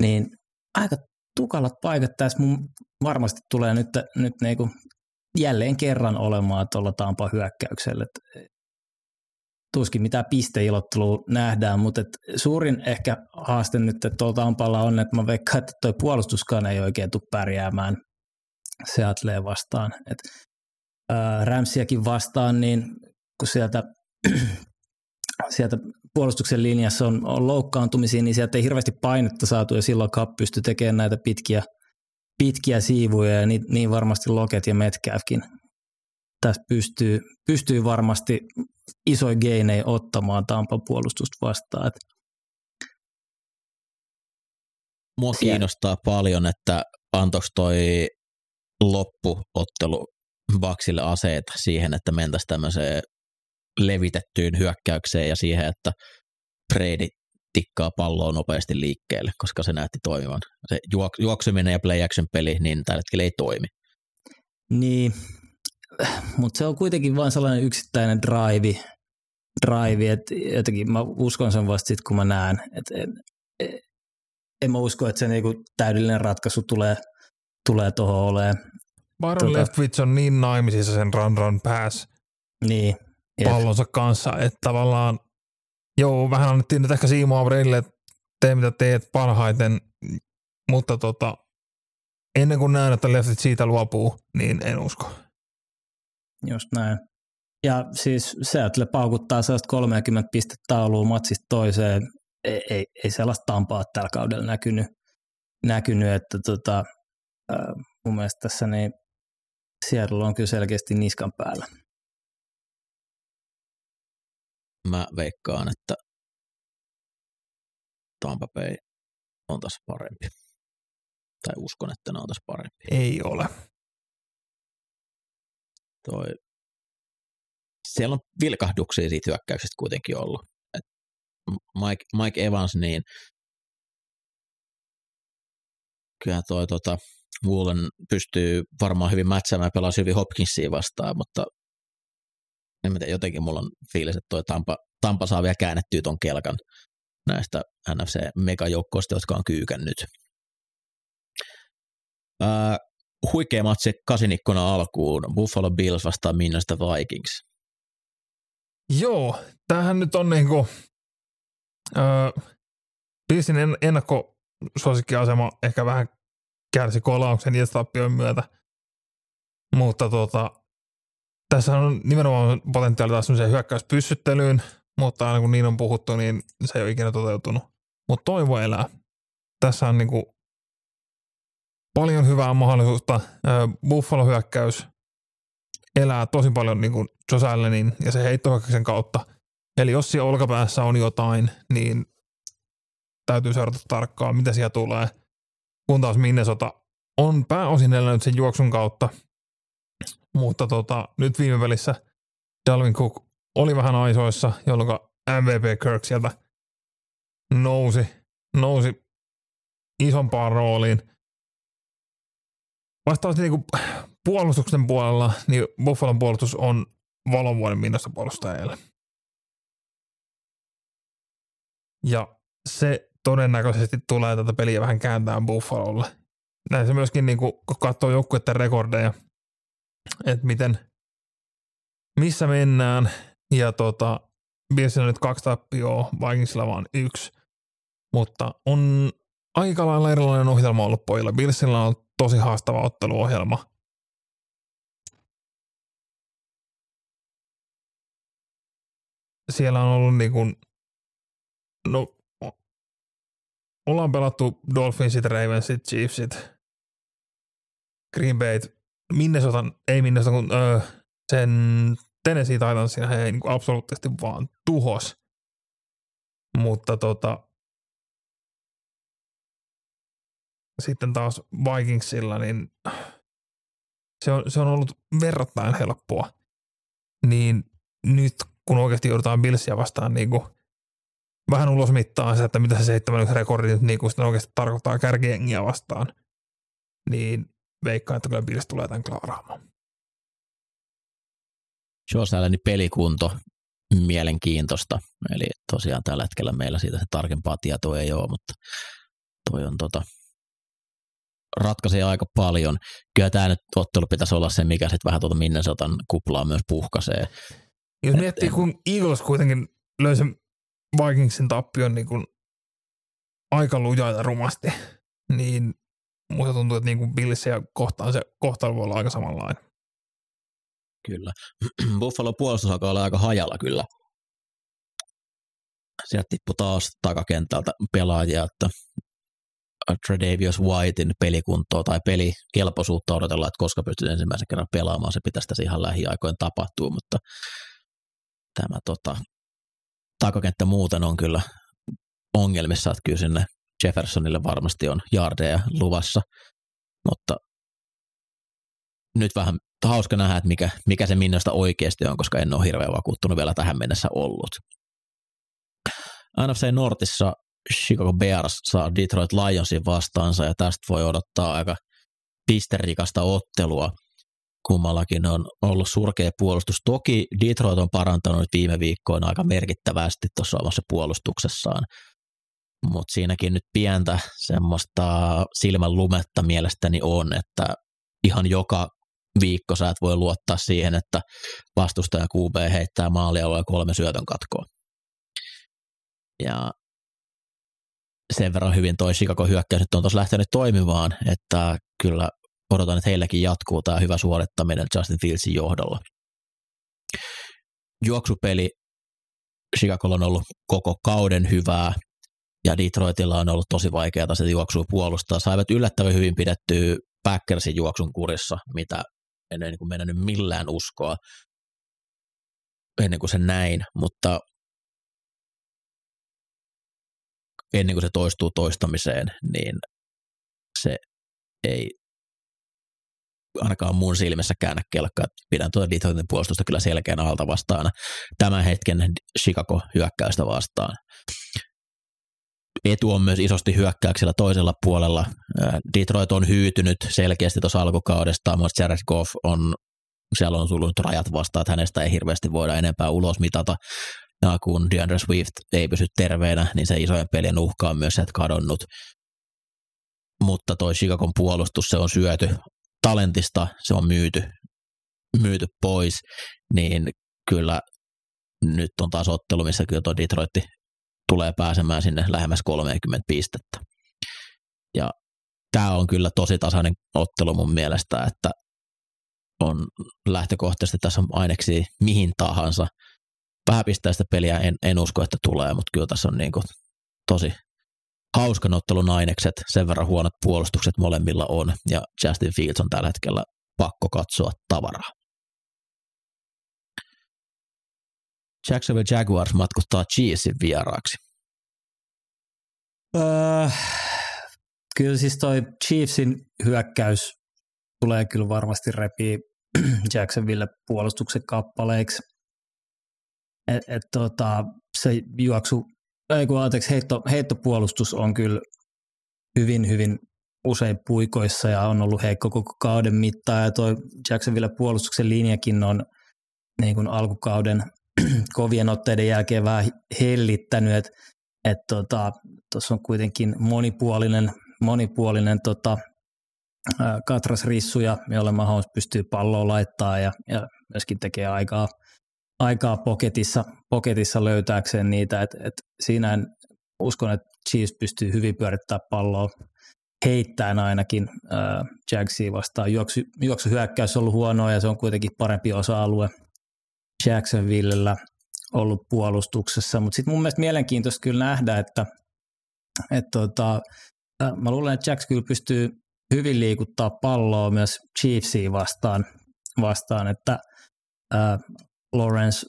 niin aika tukalat paikat tässä mun varmasti tulee nyt, nyt niinku jälleen kerran olemaan tuolla Tampa hyökkäyksellä. Et tuskin mitä pisteilottelua nähdään, mutta et suurin ehkä haaste nyt tuolla Tampalla on, että mä veikkaan, että tuo puolustuskaan ei oikein tule pärjäämään Seattleen vastaan. Et, ää, Ramsiakin vastaan, niin kun sieltä, sieltä puolustuksen linjassa on, on loukkaantumisia, niin sieltä ei hirveästi painetta saatu ja silloin Cup pystyi tekemään näitä pitkiä, pitkiä siivuja ja niin, niin varmasti Loket ja Metcalfkin tässä pystyy, pystyy varmasti isoin geinei ottamaan Tampan puolustusta vastaan. Et Mua kiinnostaa paljon, että antoiko toi loppuottelu Baksille aseet siihen, että mentäisiin tämmöiseen levitettyyn hyökkäykseen ja siihen, että Brady tikkaa palloa nopeasti liikkeelle, koska se näytti toimivan. Se juok- juokseminen ja play action peli, niin tällä hetkellä ei toimi. Niin, mutta se on kuitenkin vain sellainen yksittäinen drive, drive että jotenkin mä uskon sen vasta sitten, kun mä näen. Et en, en, en mä usko, että se niinku täydellinen ratkaisu tulee, tulee tuohon olemaan. Byron Tota- Leftwich on niin naimisissa sen run run pass Niin, jep. pallonsa kanssa, että tavallaan joo, vähän annettiin nyt ehkä siimaa Bradylle, että tee mitä teet parhaiten, mutta tota, ennen kuin näen, että Leftwich siitä luopuu, niin en usko. Just näin. Ja siis Seattle paukuttaa sellaista 30 pistettä taulua matsista toiseen. Ei, ei, ei sellaista tampaa tällä kaudella näkynyt, näkynyt että tota, äh, mun mielestä tässä niin Seattle on kyllä selkeästi niskan päällä. Mä veikkaan, että Tampa Bay on taas parempi. Tai uskon, että ne on taas parempi. Ei ole. Toi. Siellä on vilkahduksia siitä hyökkäyksestä kuitenkin ollut. Et Mike, Mike Evans, niin kyllä toi tota, Woolen pystyy varmaan hyvin mätsäämään ja pelaa hyvin Hopkinsia vastaan, mutta en mä tiedä, jotenkin mulla on fiilis, että toi Tampa, Tampa saa vielä käännettyä ton kelkan näistä NFC-megajoukkoista, jotka on kyykännyt. Ää, huikea matsi kasinikkona alkuun. Buffalo Bills vastaan Minnesota Vikings. Joo, tämähän nyt on niinku, öö, Billsin en, ennakkosuosikkiasema ehkä vähän kärsi kolauksen ja myötä, mutta tota, tässä on nimenomaan potentiaali taas hyökkäyspyssyttelyyn, mutta aina kun niin on puhuttu, niin se ei ole ikinä toteutunut. Mutta toivo elää. Tässä on niinku paljon hyvää mahdollisuutta. Buffalo-hyökkäys elää tosi paljon niin kuin Josh Allenin ja se heittohyökkäyksen kautta. Eli jos siellä olkapäässä on jotain, niin täytyy seurata tarkkaan, mitä siellä tulee. Kun taas Minnesota on pääosin elänyt sen juoksun kautta, mutta tota, nyt viime välissä Dalvin Cook oli vähän aisoissa, jolloin MVP Kirk sieltä nousi, nousi isompaan rooliin. Vastaavasti niin puolustuksen puolella, niin Buffalon puolustus on valovuoden minnasta puolustajille. Ja se todennäköisesti tulee tätä peliä vähän kääntää Buffalolle. Näin se myöskin, niin kun katsoo joukkueiden rekordeja, että miten, missä mennään. Ja tota, Billsillä on nyt kaksi tappioa, Vikingsilla vaan yksi. Mutta on aika lailla erilainen ohjelma ollut pojilla. Billsillä on tosi haastava otteluohjelma. Siellä on ollut niin kuin, no, ollaan pelattu Dolphinsit, Ravensit, Chiefsit, Green Bayt, Minnesotan, ei Minnesota, kun öö, sen Tennessee Titansin he niin absoluuttisesti vaan tuhos. Mutta tota, sitten taas Vikingsilla, niin se on, se on ollut verrattain helppoa. Niin nyt kun oikeasti joudutaan Billsia vastaan niin kuin vähän ulos mittaan se, että mitä se 7 rekordi nyt niin kuin oikeasti tarkoittaa kärkiengiä vastaan, niin veikkaan, että kyllä Bills tulee tämän klaaraamaan. Josh Allenin pelikunto mielenkiintoista. Eli tosiaan tällä hetkellä meillä siitä se tarkempaa tietoa ei ole, mutta toi on tota, ratkaisee aika paljon. Kyllä tämä nyt ottelu pitäisi olla se, mikä sitten vähän tuota Minnesotan kuplaa myös puhkaisee. Jos Et- miettii, kun Eagles kuitenkin löi sen Vikingsin tappion niin kuin aika lujaa ja rumasti, niin musta tuntuu, että niin kuin Billsia kohtaan se kohtalo voi olla aika samanlainen. Kyllä. Buffalo puolustus alkaa olla aika hajalla kyllä. sieltä tippui taas takakentältä pelaajia, että Tredavious Whitein pelikuntoa tai pelikelpoisuutta odotellaan, että koska pystyt ensimmäisen kerran pelaamaan, se pitäisi tässä ihan lähiaikoin tapahtua, mutta tämä tota, takakenttä muuten on kyllä ongelmissa, että kyllä sinne Jeffersonille varmasti on jardeja luvassa, mutta nyt vähän hauska nähdä, että mikä, mikä se Minnosta oikeasti on, koska en ole hirveän vakuuttunut vielä tähän mennessä ollut. NFC Nortissa Chicago Bears saa Detroit Lionsin vastaansa ja tästä voi odottaa aika pisterikasta ottelua. Kummallakin on ollut surkea puolustus. Toki Detroit on parantanut viime viikkoina aika merkittävästi tuossa omassa puolustuksessaan, mutta siinäkin nyt pientä semmoista silmän lumetta mielestäni on, että ihan joka viikko sä et voi luottaa siihen, että vastustaja QB heittää maalialueen kolme syötön katkoa. Ja sen verran hyvin toi Chicago hyökkäys nyt on tuossa lähtenyt toimimaan, että kyllä odotan, että heilläkin jatkuu tämä hyvä suorittaminen Justin Fieldsin johdolla. Juoksupeli Chicagolla on ollut koko kauden hyvää, ja Detroitilla on ollut tosi vaikeaa se juoksua puolustaa. Saivat yllättävän hyvin pidettyä Packersin juoksun kurissa, mitä en niin kuin mennyt millään uskoa ennen kuin se näin, mutta ennen kuin se toistuu toistamiseen, niin se ei ainakaan mun silmissä käännä kelkkaa. Pidän tuota Detroitin puolustusta kyllä selkeän alta vastaan tämän hetken Chicago hyökkäystä vastaan. Etu on myös isosti hyökkäyksellä toisella puolella. Detroit on hyytynyt selkeästi tuossa alkukaudesta, mutta Jared Goff on, siellä on tullut rajat vastaan, että hänestä ei hirveästi voida enempää ulos mitata. Ja kun DeAndre Swift ei pysy terveenä, niin se isojen pelien uhka on myös kadonnut. Mutta toi Chicagon puolustus, se on syöty talentista, se on myyty, myyty pois, niin kyllä nyt on taas ottelu, missä kyllä tuo Detroit tulee pääsemään sinne lähemmäs 30 pistettä. Ja tämä on kyllä tosi tasainen ottelu mun mielestä, että on lähtökohtaisesti tässä on aineksi mihin tahansa. Vähäpistäistä peliä en, en usko, että tulee, mutta kyllä tässä on niin kuin tosi hauskan ottelun ainekset, sen verran huonot puolustukset molemmilla on, ja Justin Fields on tällä hetkellä pakko katsoa tavaraa. Jacksonville Jaguars matkuttaa Chiefsin vieraaksi. Öö, kyllä siis toi Chiefsin hyökkäys tulee kyllä varmasti repii Jacksonville puolustuksen kappaleiksi. Et, et tota, se juoksu, ei kun anteeksi, heitto, heittopuolustus on kyllä hyvin, hyvin usein puikoissa ja on ollut heikko koko kauden mittaan ja toi Jacksonville puolustuksen linjakin on niin kuin alkukauden kovien otteiden jälkeen vähän hellittänyt, että et tota, tuossa on kuitenkin monipuolinen, monipuolinen tota, Katras Rissu ja jolle Mahomes pystyy palloa laittaa ja, ja myöskin tekee aikaa, aikaa poketissa, poketissa löytääkseen niitä, että et siinä en uskon, että Chiefs pystyy hyvin pyörittämään palloa heittäen ainakin äh, Jagsia vastaan. Juoksu, juoksuhyökkäys on ollut huonoa ja se on kuitenkin parempi osa-alue Jacksonvillellä ollut puolustuksessa, mutta sitten mun mielestä mielenkiintoista kyllä nähdä, että et tota, mä luulen, että Jacks kyllä pystyy hyvin liikuttaa palloa myös Chiefsia vastaan, vastaan että äh, Lawrence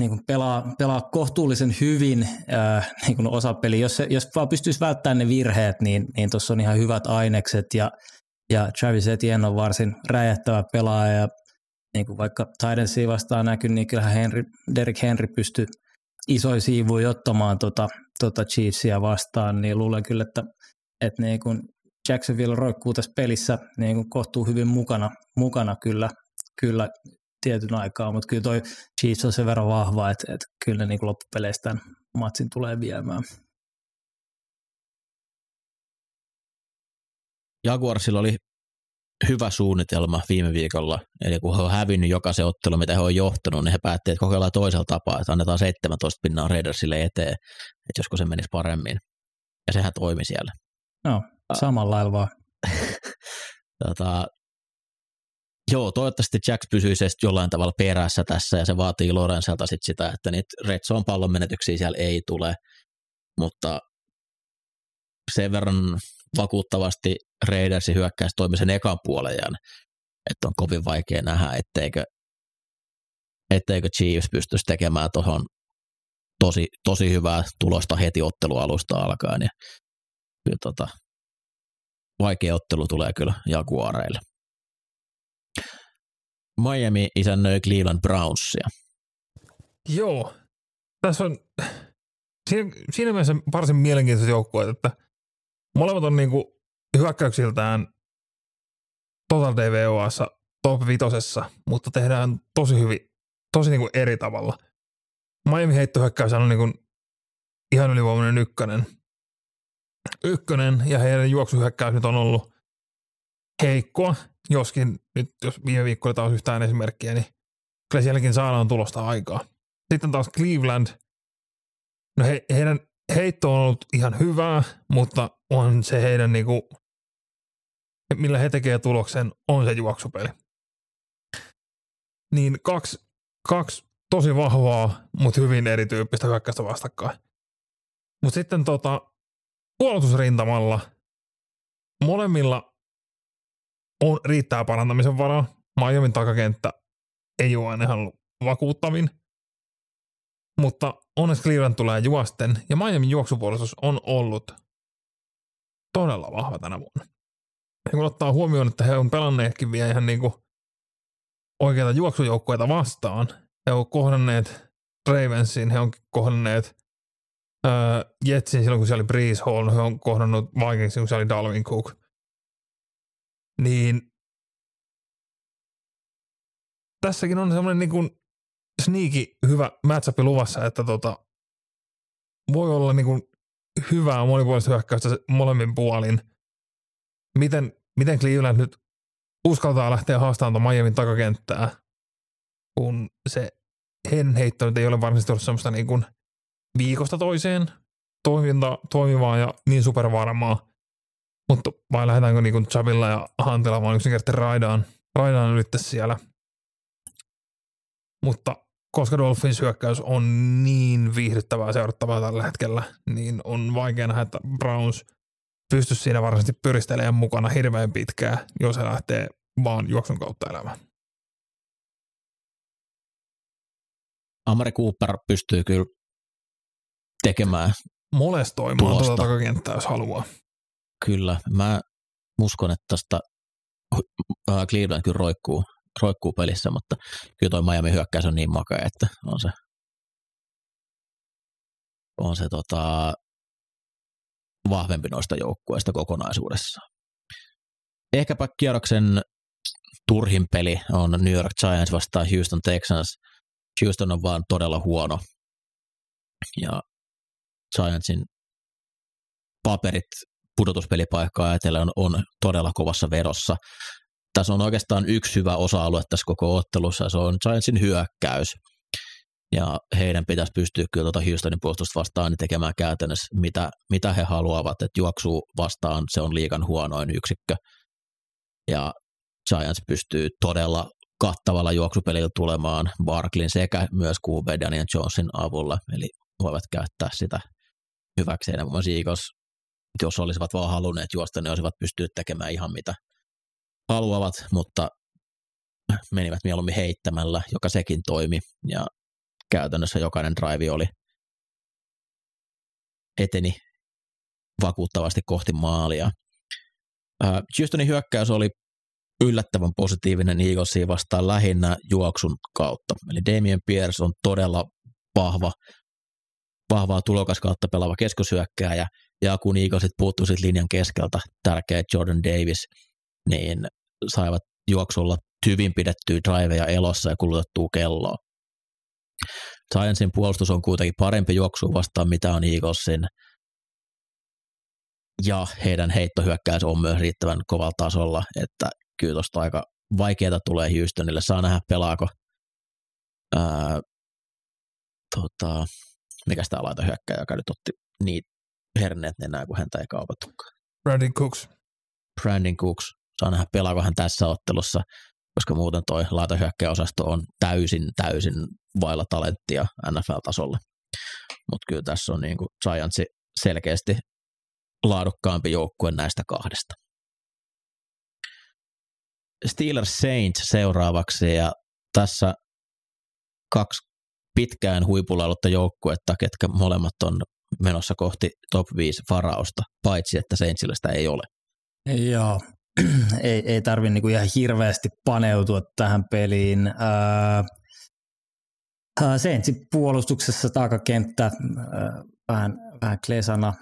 niin kuin pelaa, pelaa kohtuullisen hyvin äh, niin kuin osapeli. Jos, jos vaan pystyisi välttämään ne virheet, niin, niin tuossa on ihan hyvät ainekset ja, ja Travis Etienne on varsin räjähtävä pelaaja ja niin kuin vaikka Tidensia vastaan näkyy, niin kyllähän Henry, Derek Henry pystyy isoja siivuja ottamaan tota, tota Chiefsia vastaan, niin luulen kyllä, että, että niin kuin Jacksonville roikkuu tässä pelissä niin kuin kohtuu hyvin mukana, mukana kyllä, kyllä tietyn aikaa, mutta kyllä toi Chiefs on sen verran vahva, että, että kyllä ne niin kuin loppupeleistä matsin tulee viemään. Jaguarsilla oli hyvä suunnitelma viime viikolla, eli kun he on hävinnyt jokaisen ottelu, mitä he on johtanut, niin he päättivät, että kokeillaan toisella tapaa, että annetaan 17 pinnaa Raidersille eteen, että josko se menisi paremmin. Ja sehän toimi siellä. No, samalla lailla vaan. tota, joo, toivottavasti Jacks pysyy se jollain tavalla perässä tässä ja se vaatii Lorenzelta sit sitä, että niitä red zone pallon menetyksiä siellä ei tule, mutta sen verran vakuuttavasti Raidersin hyökkäys toimi sen ekan puolen että on kovin vaikea nähdä, etteikö, etteikö Chiefs pystyisi tekemään tuohon tosi, tosi hyvää tulosta heti ottelualusta alkaen. Ja, kyllä tota, vaikea ottelu tulee kyllä Jaguareille. Miami isännöi Cleveland Brownsia. Joo. Tässä on siinä, siinä mielessä varsin mielenkiintoiset joukkueet, että molemmat on niinku hyökkäyksiltään Total DVOassa top vitosessa, mutta tehdään tosi hyvin, tosi niinku eri tavalla. Miami heittohyökkäys on niinku ihan ylivoimainen ykkönen. Ykkönen ja heidän juoksuhyökkäys nyt on ollut heikkoa, joskin nyt jos viime viikko taas yhtään esimerkkiä, niin kyllä sielläkin saadaan tulosta aikaa. Sitten taas Cleveland, no he, heidän heitto on ollut ihan hyvää, mutta on se heidän niinku, millä he tekee tuloksen, on se juoksupeli. Niin kaksi, kaksi tosi vahvaa, mutta hyvin erityyppistä hyökkäystä vastakkain. Mutta sitten tota, puolustusrintamalla molemmilla on, riittää parantamisen varaa. Miamin takakenttä ei ole aina ihan vakuuttavin, mutta onneksi Cleveland tulee juosten ja Miamin juoksupuolustus on ollut todella vahva tänä vuonna. Ja kun ottaa huomioon, että he on pelanneetkin vielä ihan niinku oikeita juoksujoukkueita vastaan, he on kohdanneet Ravensin, he on kohdanneet öö, Jetsin silloin, kun siellä oli Breeze Hall, he on kohdannut Vikingsin, kun siellä oli Dalvin Cook niin tässäkin on semmoinen niin kuin sneaky hyvä matchup luvassa, että tota, voi olla niin kuin hyvää monipuolista hyökkäystä molemmin puolin. Miten, miten Cleveland nyt uskaltaa lähteä haastamaan Miamin takakenttää, kun se hen heitto ei ole varsinaisesti ollut semmoista niin kuin viikosta toiseen toiminta, toimivaa ja niin supervarmaa, mutta vai lähdetäänkö niinku Chabilla ja Hantilla vaan yksinkertaisesti raidaan, raidaan ylitte siellä. Mutta koska Dolphins hyökkäys on niin viihdyttävää seurattavaa tällä hetkellä, niin on vaikea nähdä, että Browns pystyisi siinä varsinaisesti pyristelemään mukana hirveän pitkään, jos he lähtee vaan juoksun kautta elämään. Amari Cooper pystyy kyllä tekemään molestoimaan tuota takakenttää, jos haluaa. Kyllä, mä uskon, että tästä äh, Cleveland kyllä roikkuu, roikkuu pelissä, mutta kyllä toi Miami hyökkäys on niin makea, että on se, on se tota, vahvempi noista joukkueista kokonaisuudessaan. Ehkäpä kierroksen turhin peli on New York Giants vastaan Houston Texans. Houston on vaan todella huono. Ja Giantsin paperit pudotuspelipaikkaa ajatellen on, on todella kovassa verossa. Tässä on oikeastaan yksi hyvä osa-alue tässä koko ottelussa, se on Giantsin hyökkäys. Ja heidän pitäisi pystyä kyllä tuota Houstonin puolustusta vastaan niin tekemään käytännössä mitä, mitä he haluavat, että juoksu vastaan se on liikan huonoin yksikkö. Ja Giants pystyy todella kattavalla juoksupelillä tulemaan Barklin sekä myös QB Daniel Jonesin avulla, eli voivat käyttää sitä hyväkseen. Eagles jos olisivat vaan halunneet juosta, ne olisivat pystyneet tekemään ihan mitä haluavat, mutta menivät mieluummin heittämällä, joka sekin toimi, ja käytännössä jokainen drive oli eteni vakuuttavasti kohti maalia. Houstonin hyökkäys oli yllättävän positiivinen Eaglesia vastaan lähinnä juoksun kautta. Eli Damien Pierce on todella vahva, vahvaa tulokas kautta pelaava keskushyökkääjä, ja kun Eaglesit puuttuu linjan keskeltä, tärkeä Jordan Davis, niin saivat juoksulla hyvin pidettyä driveja elossa ja kulutettua kelloa. Giantsin puolustus on kuitenkin parempi juoksu vastaan, mitä on Eaglesin, ja heidän heittohyökkäys on myös riittävän kovalla tasolla, että kyllä tuosta aika vaikeaa tulee Houstonille. Saa nähdä pelaako ää, tota, mikä sitä laita hyökkää, joka nyt otti niitä herneet enää, kun häntä ei kaupattukaan. Brandon Cooks. Brandon Cooks. Saa nähdä, pelaako hän tässä ottelussa. koska muuten toi laitahyökkäosasto on täysin, täysin vailla talenttia NFL-tasolla. Mutta kyllä tässä on niin kuin selkeästi laadukkaampi joukkue näistä kahdesta. Steelers Saints seuraavaksi ja tässä kaksi pitkään huipulla ollutta joukkuetta, ketkä molemmat on menossa kohti top 5 varausta, paitsi että Saintsillä sitä ei ole. Joo, ei, ei tarvi niinku ihan hirveästi paneutua tähän peliin. Ää, Saintsin puolustuksessa taakakenttä vähän, vähän klesana,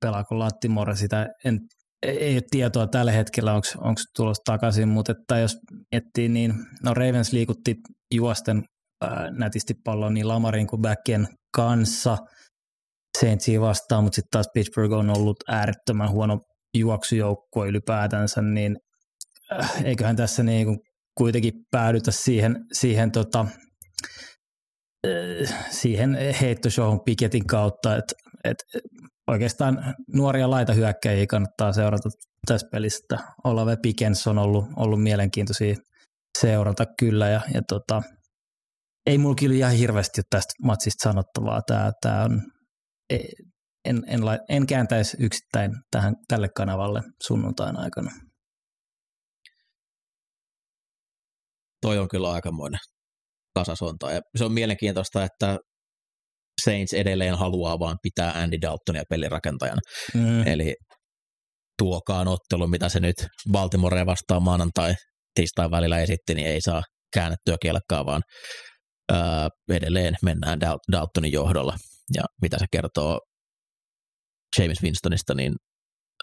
pelaako Lattimore sitä, en, ei ole tietoa tällä hetkellä, onko tulossa takaisin, mutta että jos miettii, niin no Ravens liikutti juosten ää, nätisti pallon niin Lamarin kuin Backien kanssa Saintsia vastaan, mutta sitten taas Pittsburgh on ollut äärettömän huono juoksujoukkue ylipäätänsä, niin äh, eiköhän tässä niin kuin kuitenkin päädytä siihen, siihen, tota, äh, siihen heittoshowhun Piketin kautta, että et oikeastaan nuoria laitahyökkäjiä kannattaa seurata tässä pelissä. Olave Pikens on ollut, ollut mielenkiintoisia seurata kyllä ja, ja tota, ei mulla kyllä ihan hirveästi ole tästä matsista sanottavaa. Tämä, tämä on, e, en, en, en kääntäisi yksittäin tähän, tälle kanavalle sunnuntain aikana. Toi on kyllä aikamoinen kasasonta. Ja se on mielenkiintoista, että Saints edelleen haluaa vaan pitää Andy Daltonia pelirakentajana. Mm. Eli tuokaan ottelu, mitä se nyt Baltimore vastaan maanantai tiistain välillä esitti, niin ei saa käännettyä kelkkaa, vaan ää, edelleen mennään Daltonin johdolla. Ja mitä se kertoo James Winstonista, niin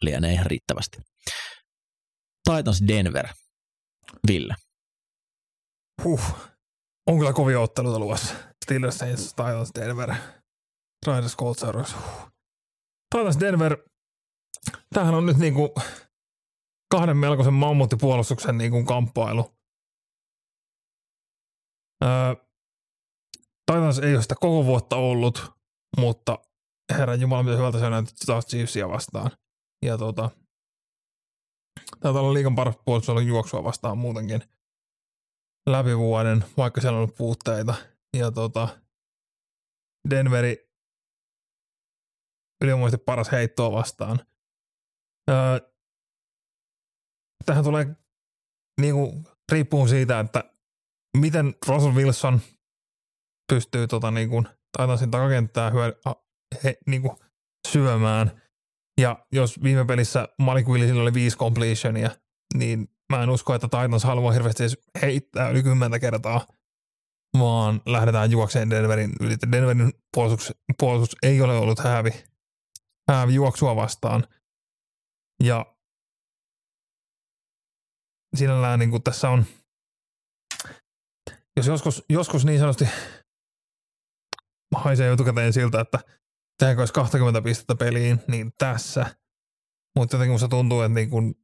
lienee ihan riittävästi. Titans Denver. Ville. Huh. On kyllä kovia otteluita luvassa. Steelers Saints, Titans Denver. Raiders Colts huh. Titans Denver. Tämähän on nyt niinku kahden melkoisen mammuttipuolustuksen niinku kamppailu. Öö, Titans ei ole sitä koko vuotta ollut, mutta herran jumala, mitä hyvältä se on näytetty taas Chiefsia vastaan. Ja tota, taitaa olla liikan paras puolustus ollut juoksua vastaan muutenkin läpi vuoden, vaikka siellä on ollut puutteita. Ja tota, Denveri ylimuisesti paras heittoa vastaan. Öö, tähän tulee niinku, riippuu siitä, että miten Russell Wilson pystyy tota, niinku, Titansin takakenttää hyö, he, niin kuin syömään. Ja jos viime pelissä Malik Willisilla oli viisi completionia, niin mä en usko, että Titans haluaa hirveästi heittää yli kymmentä kertaa, vaan lähdetään juokseen Denverin yli. Denverin puolustus, puolustus ei ole ollut häävi, häävi juoksua vastaan. Ja sinällään niin kuin tässä on, jos joskus, joskus niin sanotusti haisee etukäteen siltä, että tehdäänkö olisi 20 pistettä peliin, niin tässä. Mutta jotenkin musta tuntuu, että niin kun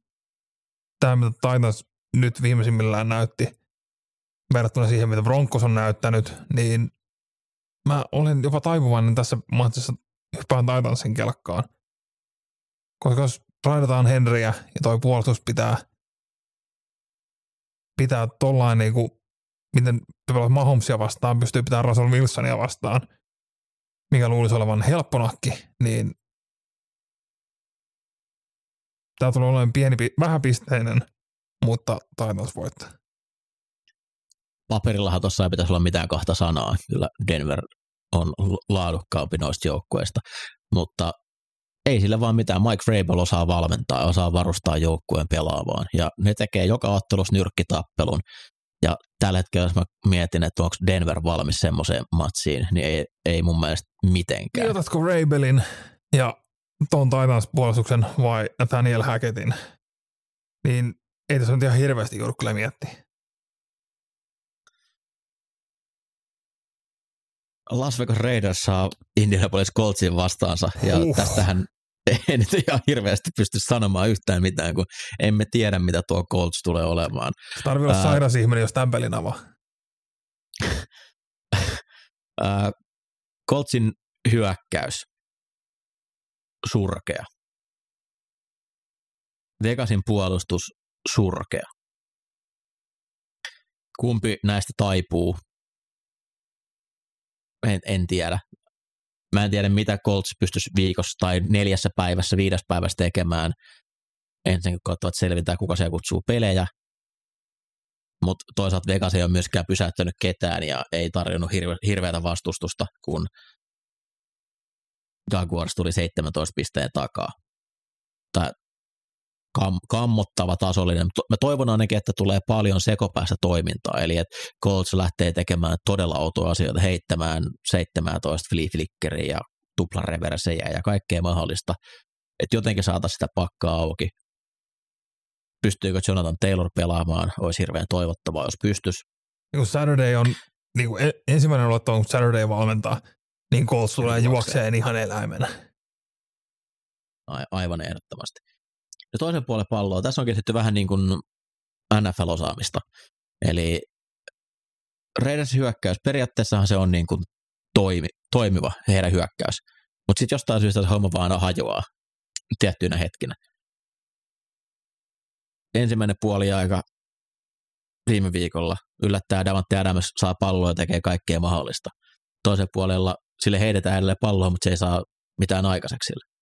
tämä, mitä Titans nyt viimeisimmillään näytti verrattuna siihen, mitä Broncos on näyttänyt, niin mä olen jopa taipuvainen tässä matsissa hyppään Titansin kelkkaan. Koska jos raidataan Henryä ja toi puolustus pitää, pitää tollain niinku, miten Mahomesia vastaan, pystyy pitämään Russell Wilsonia vastaan – mikä luulisi olevan helpponakki, niin tämä tulee olemaan pieni, vähäpisteinen, mutta Titans voittaa. Paperillahan tuossa ei pitäisi olla mitään kahta sanaa. Kyllä Denver on laadukkaampi noista joukkueista, mutta ei sillä vaan mitään. Mike Vrabel osaa valmentaa, osaa varustaa joukkueen pelaavaan ja ne tekee joka ottelussa nyrkkitappelun ja tällä hetkellä, jos mä mietin, että onko Denver valmis semmoiseen matsiin, niin ei, ei mun mielestä mitenkään. Otatko Rabelin ja ton Titans puolustuksen vai Nathaniel Hackettin, niin ei tässä nyt ihan hirveästi joudu kyllä miettiä. Las Vegas Raiders saa Indianapolis Coltsin vastaansa, ja uh. tästähän ei nyt ihan hirveästi pysty sanomaan yhtään mitään, kun emme tiedä, mitä tuo Colts tulee olemaan. Tarvii olla sairas ihminen, jos tämän pelin avaa. Coltsin hyökkäys. Surkea. Vegasin puolustus. Surkea. Kumpi näistä taipuu? En, en tiedä. Mä en tiedä, mitä Colts pystyisi viikossa tai neljässä päivässä, viides päivässä tekemään. Ensin kun katsovat selvintää, kuka siellä kutsuu pelejä. Mutta toisaalta Vegas ei ole myöskään pysäyttänyt ketään ja ei tarjonnut hirve, hirveätä vastustusta, kun Jaguars tuli 17 pisteen takaa. Tai kam, kammottava tasollinen. Mä toivon ainakin, että tulee paljon sekopäästä toimintaa, eli että Colts lähtee tekemään todella outoja asioita, heittämään 17 flea flickeriä ja tuplareversejä ja kaikkea mahdollista, että jotenkin saataisiin sitä pakkaa auki. Pystyykö Jonathan Taylor pelaamaan, olisi hirveän toivottavaa, jos pystyisi. Niin Saturday on, niin kuin ensimmäinen aloittaa, kun Saturday valmentaa, niin Colts tulee juokseen ihan eläimenä. Aivan ehdottomasti. Ja toisen puolen palloa, tässä on kehitetty vähän niin kuin NFL-osaamista. Eli Raiders hyökkäys, periaatteessahan se on niin kuin toimi, toimiva heidän hyökkäys. Mutta sitten jostain syystä se homma vaan hajoaa tiettyinä hetkinä. Ensimmäinen puoli aika viime viikolla yllättää Davante Adams saa palloa ja tekee kaikkea mahdollista. Toisen puolella sille heitetään edelleen palloa, mutta se ei saa mitään aikaiseksi sille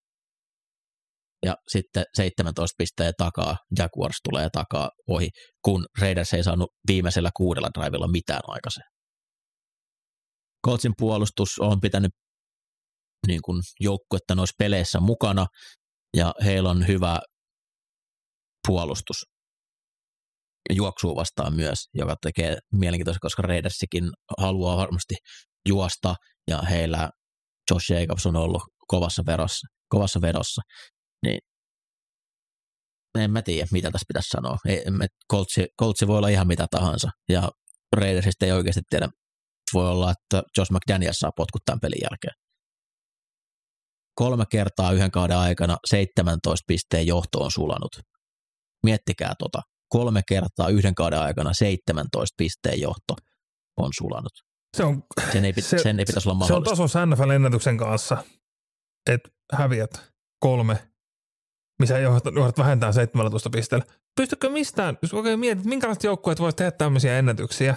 ja sitten 17 pisteen takaa Jaguars tulee takaa ohi, kun Raiders ei saanut viimeisellä kuudella drivilla mitään aikaiseen. Coltsin puolustus on pitänyt niin kuin joukkuetta noissa peleissä mukana ja heillä on hyvä puolustus. Juoksuu vastaan myös, joka tekee mielenkiintoista, koska Raidersikin haluaa varmasti juosta ja heillä Josh Jacobs on ollut kovassa verossa, kovassa vedossa niin en mä tiedä, mitä tässä pitäisi sanoa. Coltsi, Coltsi voi olla ihan mitä tahansa, ja Raidersista ei oikeasti tiedä. Voi olla, että Josh McDaniels saa potkut tämän pelin jälkeen. Kolme kertaa yhden kauden aikana 17 pisteen johto on sulanut. Miettikää tota. Kolme kertaa yhden kauden aikana 17 pisteen johto on sulanut. Se on, sen, ei, se, sen ei pitäisi olla mahdollista. Se on taso NFL-ennätyksen kanssa, että häviät kolme missä johdat, johdat vähentää 17 pisteellä. Pystykö mistään, jos oikein mietit, minkälaiset joukkueet voisi tehdä tämmöisiä ennätyksiä,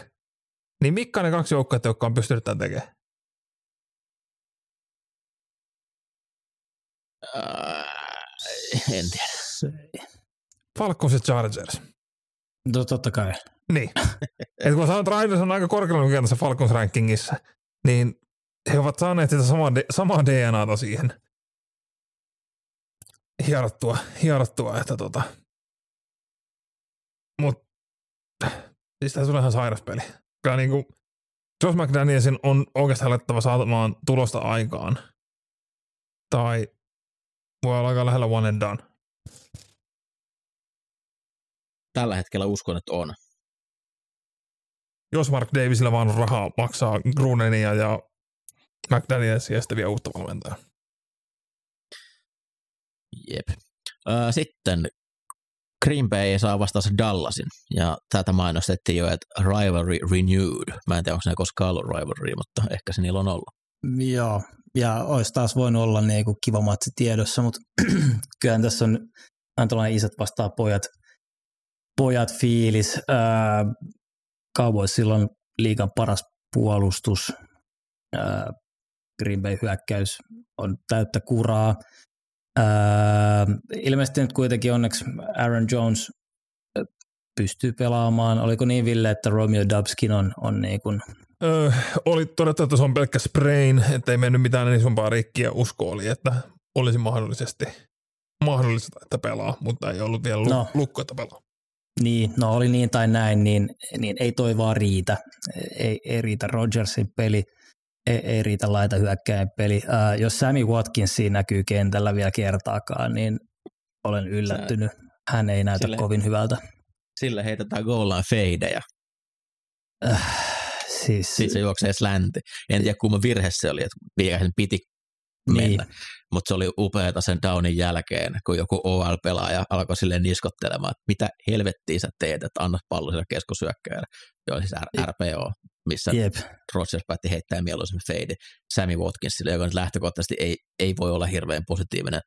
niin mitkä ne kaksi joukkuetta, jotka on pystynyt tämän tekemään? Äh, en tiedä. Falcons ja Chargers. No totta kai. Niin. Et kun sanoit, että on aika korkealla lukijana tässä Falcons rankingissa, niin he ovat saaneet sitä samaa, samaa DNAta siihen – hierottua, hierottua että tota. Mut, siis tässä on ihan sairas peli. Kyllä niin kuin, Josh McDanielsin on oikeastaan alettava saatamaan tulosta aikaan. Tai voi olla aika lähellä one and done. Tällä hetkellä uskon, että on. Jos Mark Davisilla vaan on rahaa maksaa Grunenia ja McDanielsia ja sitten vielä uutta valmentajaa. Jep. Sitten Green Bay saa vastaansa Dallasin, ja tätä mainostettiin jo, että Rivalry Renewed. Mä en tiedä, onko ne koskaan ollut Rivalry, mutta ehkä se niillä on ollut. Joo, ja olisi taas voinut olla niin kuin kiva matsi tiedossa, mutta kyllähän tässä on aina tällainen isät vastaa pojat, pojat fiilis. Cowboys silloin liigan paras puolustus. Ää, Green Bay hyökkäys on täyttä kuraa. Öö, ilmeisesti nyt kuitenkin onneksi Aaron Jones pystyy pelaamaan. Oliko niin, Ville, että Romeo Dubskin on, on niin kuin... Öö, oli todettu, että se on pelkkä sprain, että ei mennyt mitään isompaa rikkiä. Usko oli, että olisi mahdollisesti mahdollista, että pelaa, mutta ei ollut vielä no. lukko, että pelaa. Niin, no oli niin tai näin, niin, niin ei toi vaan riitä. Ei, ei riitä Rodgersin peli – ei, ei riitä laita hyökkäin peli. Uh, jos Sammy Watkins näkyy kentällä vielä kertaakaan, niin olen yllättynyt. Hän ei näytä sille, kovin hyvältä. Sille heitetään goal line feidejä. Uh, siis... Sitten se juoksee slänti. En tiedä, kumman virhe se oli, että piti niin. mennä. Mutta se oli upeata sen downin jälkeen, kun joku OL-pelaaja alkoi silleen niskottelemaan, että mitä helvettiä sä teet, että anna pallo sille keskusyökkäjälle. Joo, siis RPO missä Jep. Rodgers päätti heittää mieluisemmin fade Sammy Watkinsille, joka nyt lähtökohtaisesti ei, ei voi olla hirveän positiivinen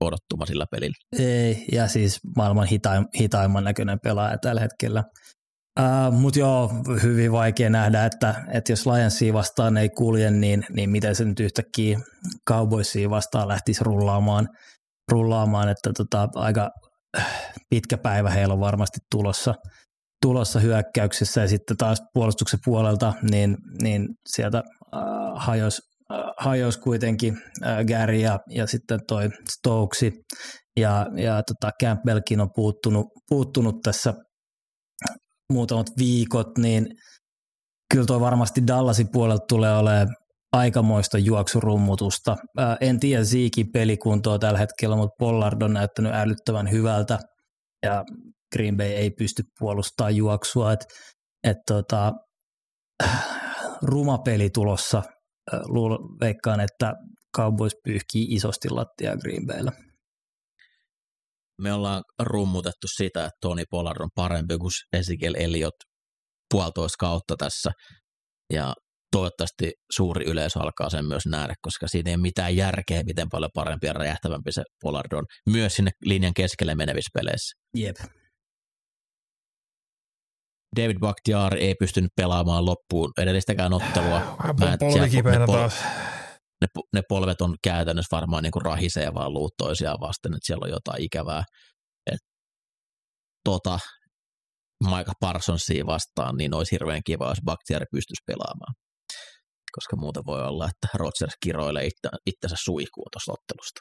odottuma sillä pelillä. Ei, ja siis maailman hitaim, hitaimman näköinen pelaaja tällä hetkellä. Uh, Mutta joo, hyvin vaikea nähdä, että, että jos Lionsia vastaan ei kulje, niin, niin miten se nyt yhtäkkiä Cowboysia vastaan lähtisi rullaamaan, rullaamaan että tota, aika pitkä päivä heillä on varmasti tulossa, tulossa hyökkäyksessä. Ja sitten taas puolustuksen puolelta, niin, niin sieltä äh, hajosi hajos kuitenkin äh, Gary ja, ja sitten toi Stokesi. Ja, ja tota Campbellkin on puuttunut, puuttunut tässä muutamat viikot, niin kyllä tuo varmasti Dallasin puolelta tulee olemaan aikamoista juoksurummutusta. En tiedä Ziikin pelikuntoa tällä hetkellä, mutta Pollard on näyttänyt älyttävän hyvältä ja Green Bay ei pysty puolustamaan juoksua. Et, et tota, ruma peli tulossa. Luulen, veikkaan, että Cowboys pyyhkii isosti lattia Green Bayllä me ollaan rummutettu sitä, että Toni Pollard on parempi kuin Ezekiel Elliot puolitoista kautta tässä. Ja toivottavasti suuri yleisö alkaa sen myös nähdä, koska siinä ei ole mitään järkeä, miten paljon parempi ja räjähtävämpi se Pollard on. Myös sinne linjan keskelle menevissä peleissä. Jep. David Bakhtiar ei pystynyt pelaamaan loppuun edellistäkään ottelua. Polvikipeänä taas ne, ne polvet on käytännössä varmaan niin kuin rahisee vaan luut toisiaan vasten, että siellä on jotain ikävää. Et, tota, Mike Parsonsia vastaan, niin olisi hirveän kiva, jos Bakhtiari pystyisi pelaamaan. Koska muuten voi olla, että Rodgers kiroilee itse, itsensä suihkuun tuosta ottelusta.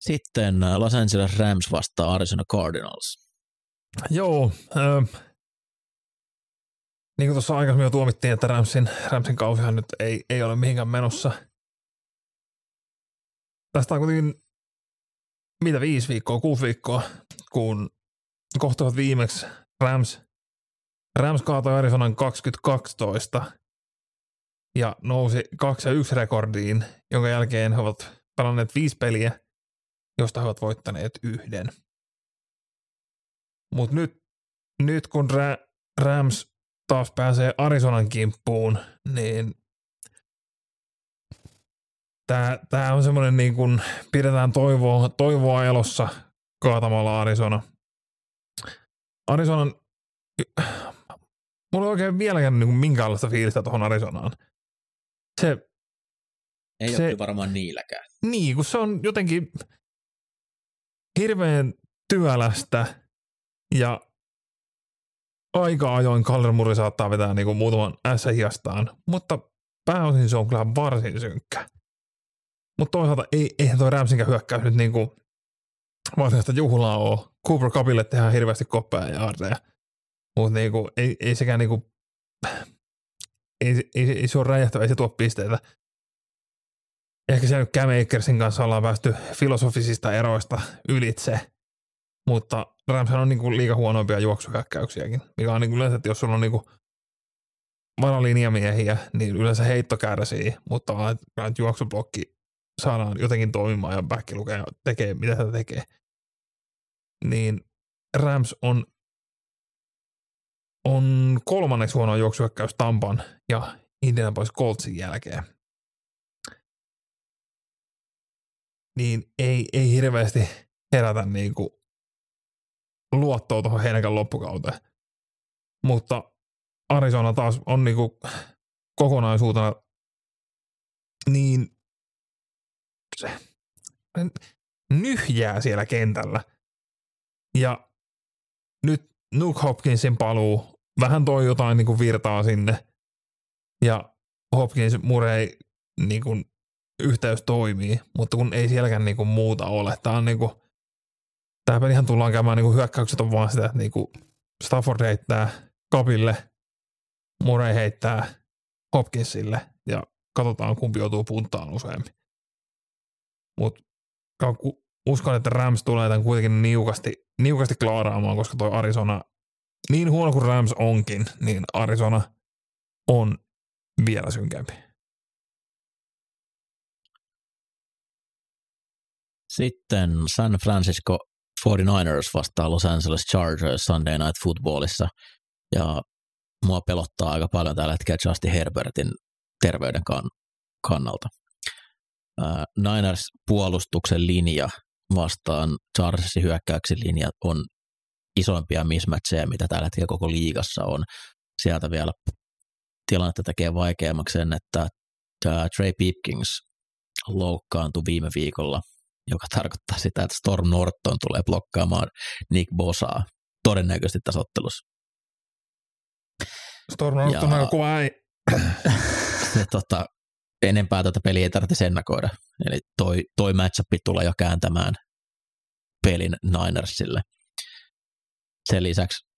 Sitten äh, Los Angeles Rams vastaa Arizona Cardinals. Joo, äh, niin kuin tuossa aikaisemmin jo tuomittiin, että Ramsin, Ramsin kausihan nyt ei, ei ole mihinkään menossa. Tästä on kuitenkin mitä viisi viikkoa, kuusi viikkoa, kun kohtavat viimeksi Rams, Rams kaatoi Arizonan 2012 ja nousi 2 ja 1 rekordiin, jonka jälkeen he ovat pelanneet viisi peliä, josta he ovat voittaneet yhden. Mutta nyt, nyt kun Rams taas pääsee Arizonan kimppuun, niin tämä, tämä on semmoinen niin kuin pidetään toivoa, toivoa elossa kaatamalla Arizona. Arizonan, mulla ei oikein vieläkään niin kuin minkäänlaista fiilistä tuohon Arizonaan. Se, ei se, ole varmaan niilläkään. Niin, kun se on jotenkin hirveän työlästä ja aika ajoin Kaller Murri saattaa vetää niinku muutaman S-hiastaan, mutta pääosin se on kyllä varsin synkkä. Mutta toisaalta ei, eihän toi Ramsinkään hyökkäys nyt niinku varsinaista juhlaa ole. Cooper Cupille tehdään hirveästi koppeja ja arteja. Mutta niinku, ei, ei sekään niinku, ei, ei, ei, se ole räjähtävä, ei se tuo pisteitä. Ehkä siellä nyt Cam Akersin kanssa ollaan päästy filosofisista eroista ylitse, mutta Ramshan on niinku liiga huonoimpia juoksuhyökkäyksiäkin, mikä on niinku yleensä, että jos sulla on niinku varalinjamiehiä, niin yleensä heitto kärsii, mutta että juoksublokki saadaan jotenkin toimimaan ja back lukee tekee, mitä se tekee. Niin Rams on, on kolmanneksi huono juoksuhyökkäys Tampan ja Indianapolis Coltsin jälkeen. Niin ei, ei hirveästi herätä niinku luottoa tuohon heinäkään loppukauteen. Mutta Arizona taas on niinku kokonaisuutena niin nyhjää siellä kentällä. Ja nyt Nuke Hopkinsin paluu vähän toi jotain niinku virtaa sinne. Ja Hopkins Murray niinku yhteys toimii, mutta kun ei sielläkään niinku muuta ole. Tää on niinku tämä pelihän tullaan käymään niin kuin hyökkäykset on vaan sitä, että niin kuin Stafford heittää Kapille, Murray heittää Hopkinsille ja katsotaan kumpi joutuu puntaan useammin. Mutta uskon, että Rams tulee tämän kuitenkin niukasti, niukasti klaaraamaan, koska toi Arizona, niin huono kuin Rams onkin, niin Arizona on vielä synkempi. Sitten San Francisco 49ers vastaa Los Angeles Chargers Sunday Night Footballissa. Ja mua pelottaa aika paljon tällä hetkellä Justin Herbertin terveyden kann- kannalta. Äh, Niners puolustuksen linja vastaan Chargersin hyökkäyksen linja on isoimpia mismatcheja, mitä tällä hetkellä koko liigassa on. Sieltä vielä tilannetta tekee vaikeammaksi sen, että Trey Pipkins loukkaantui viime viikolla, joka tarkoittaa sitä, että Storm Norton tulee blokkaamaan Nick Bosaa todennäköisesti tässä ottelussa. Storm Norton on kova äi. se, tota, enempää tätä peliä ei tarvitse ennakoida. Eli toi, toi matchup tulee jo kääntämään pelin Ninersille. Sen lisäksi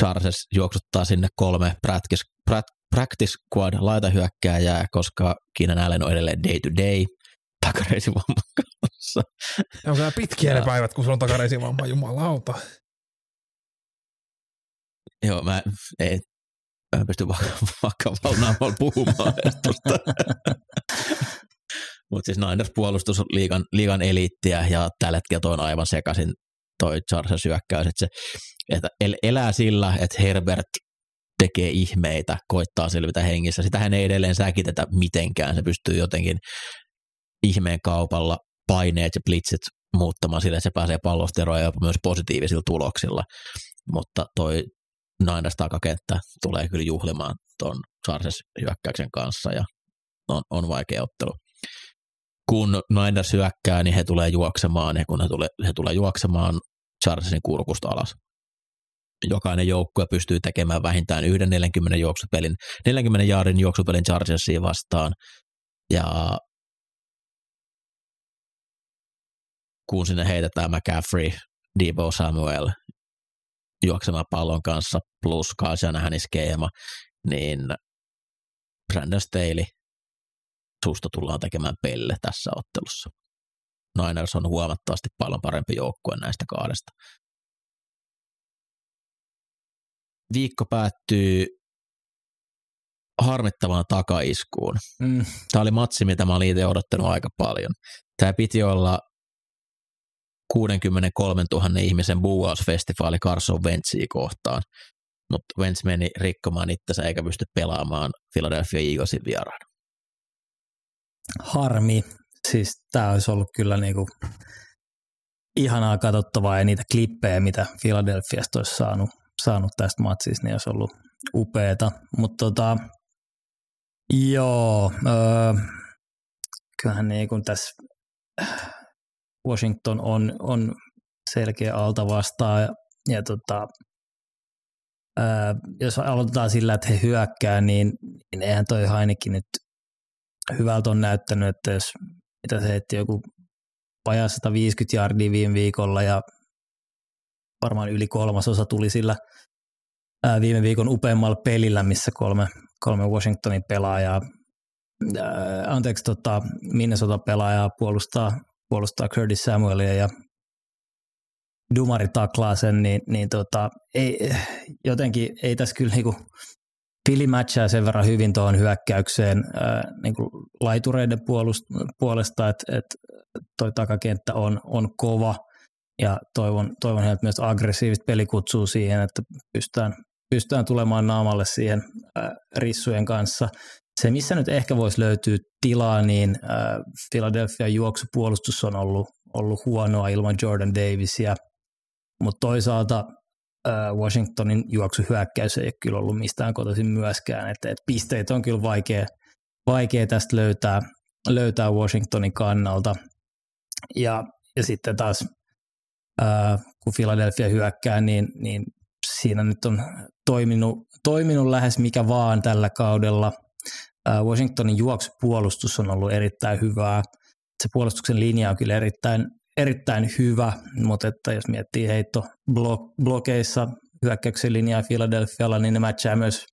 Chargers juoksuttaa sinne kolme practice, practice squad laitahyökkääjää, koska Keenan Allen on edelleen day to day takareisivamman kanssa. On kyllä pitkiä ne päivät, kun sulla on takareisivamma, jumalauta. Joo, mä ei, mä pysty vakavalla puhumaan tuosta. Mutta siis Niners puolustus on liigan, liigan eliittiä ja tällä hetkellä toi on aivan sekaisin toi Chargers hyökkäys, että se että elää sillä, että Herbert tekee ihmeitä, koittaa selvitä hengissä. Sitähän ei edelleen säkitetä mitenkään. Se pystyy jotenkin ihmeen kaupalla paineet ja blitzit muuttamaan sille, että se pääsee pallosta eroon jopa myös positiivisilla tuloksilla. Mutta toi Niners takakenttä tulee kyllä juhlimaan tuon Chargers hyökkäyksen kanssa ja on, on vaikea ottelu. Kun Niners hyökkää, niin he tulee juoksemaan ja kun he tulee, he tulee juoksemaan Chargersin kurkusta alas. Jokainen joukkue pystyy tekemään vähintään yhden 40 juoksupelin, 40 jaarin juoksupelin Chargersiin vastaan ja kun sinne heitetään McCaffrey, Debo Samuel juoksemaan pallon kanssa plus Kajanahanin skeema, niin Brandon Staley susta tullaan tekemään pelle tässä ottelussa. Niners on huomattavasti paljon parempi joukkue näistä kahdesta. Viikko päättyy harmittavaan takaiskuun. Mm. Tämä oli matsi, mitä mä olin itse odottanut aika paljon. Tämä piti olla 63 000 ihmisen buuausfestivaali Carson Wentzia kohtaan, mutta Wentz meni rikkomaan itsensä eikä pysty pelaamaan Philadelphia Eaglesin vieraana. Harmi. Siis tämä olisi ollut kyllä niinku ihanaa katsottavaa ja niitä klippejä, mitä Philadelphiasta olisi saanut, saanut tästä matsista, niin olisi ollut upeeta. Mutta tota, joo, öö, kyllähän niin kuin tässä Washington on, on selkeä alta vastaan ja, ja tota, ää, jos aloitetaan sillä, että he hyökkää, niin, niin eihän toi ainakin nyt hyvältä on näyttänyt, että jos mitä se heitti joku vajaa 150 jardia viime viikolla ja varmaan yli kolmasosa tuli sillä ää, viime viikon upeimmalla pelillä, missä kolme, kolme Washingtonin pelaajaa, ää, anteeksi, tota, Minnesota pelaajaa puolustaa puolustaa Curtis Samuelia ja Dumari taklaa sen, niin, niin tota, ei, jotenkin ei tässä kyllä niinku, Fili matchaa sen verran hyvin tuohon hyökkäykseen ää, niinku laitureiden puolust, puolesta, että et toi takakenttä on, on kova ja toivon, toivon heiltä myös aggressiivista pelikutsua siihen, että pystytään, pystytään tulemaan naamalle siihen ää, rissujen kanssa se, missä nyt ehkä voisi löytyä tilaa, niin äh, Philadelphia juoksupuolustus on ollut, ollut huonoa ilman Jordan Davisia, mutta toisaalta äh, Washingtonin juoksuhyökkäys ei ole kyllä ollut mistään kotoisin myöskään, että et pisteitä on kyllä vaikea, vaikea tästä löytää, löytää Washingtonin kannalta. Ja, ja sitten taas äh, kun Philadelphia hyökkää, niin, niin siinä nyt on toiminut, toiminut lähes mikä vaan tällä kaudella – Washingtonin juoksupuolustus on ollut erittäin hyvää. Se puolustuksen linja on kyllä erittäin, erittäin hyvä, mutta että jos miettii heitto blokeissa hyökkäyksen linjaa Philadelphialla, niin ne matchaa myös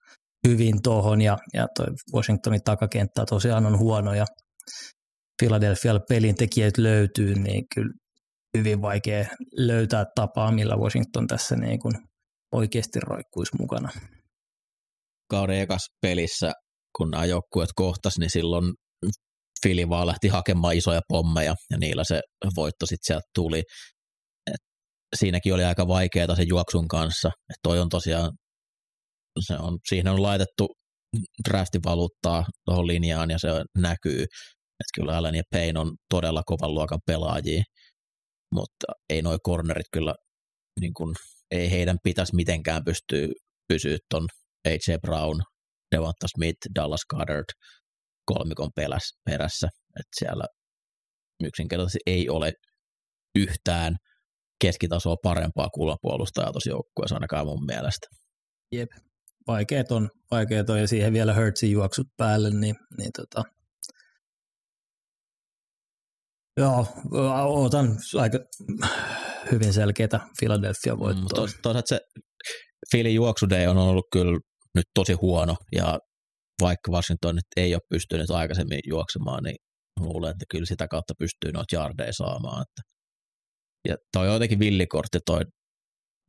hyvin tuohon ja, ja toi Washingtonin takakenttä tosiaan on huono ja Philadelphialla pelin tekijät löytyy, niin kyllä hyvin vaikea löytää tapaa, millä Washington tässä niin kuin oikeasti roikkuisi mukana. Kauden ekas pelissä kun nämä joukkueet kohtasivat, niin silloin Fili vaan lähti hakemaan isoja pommeja ja niillä se voitto sitten sieltä tuli. Et siinäkin oli aika vaikeaa sen juoksun kanssa. Et toi on tosiaan, se on, siihen on laitettu draftivaluuttaa tuohon linjaan ja se näkyy. Että kyllä Allen ja Payne on todella kovan luokan pelaajia, mutta ei noi cornerit kyllä niin kuin ei heidän pitäisi mitenkään pystyä pysyä ton AJ Brown, Devonta Smith, Dallas Goddard kolmikon peläs, perässä. että siellä yksinkertaisesti ei ole yhtään keskitasoa parempaa kulmapuolustajaa tuossa joukkueessa ainakaan mun mielestä. Jep. Vaikeet on, vaikeet on ja siihen vielä Hurtsin juoksut päälle, niin, niin tota, Joo, otan aika hyvin selkeitä Philadelphia voittoa. Mm, toisaalta se Philly juoksudei on ollut kyllä nyt tosi huono ja vaikka Washington nyt ei ole pystynyt aikaisemmin juoksemaan, niin luulen, että kyllä sitä kautta pystyy noita jardeja saamaan. Että. Ja toi on jotenkin villikortti toi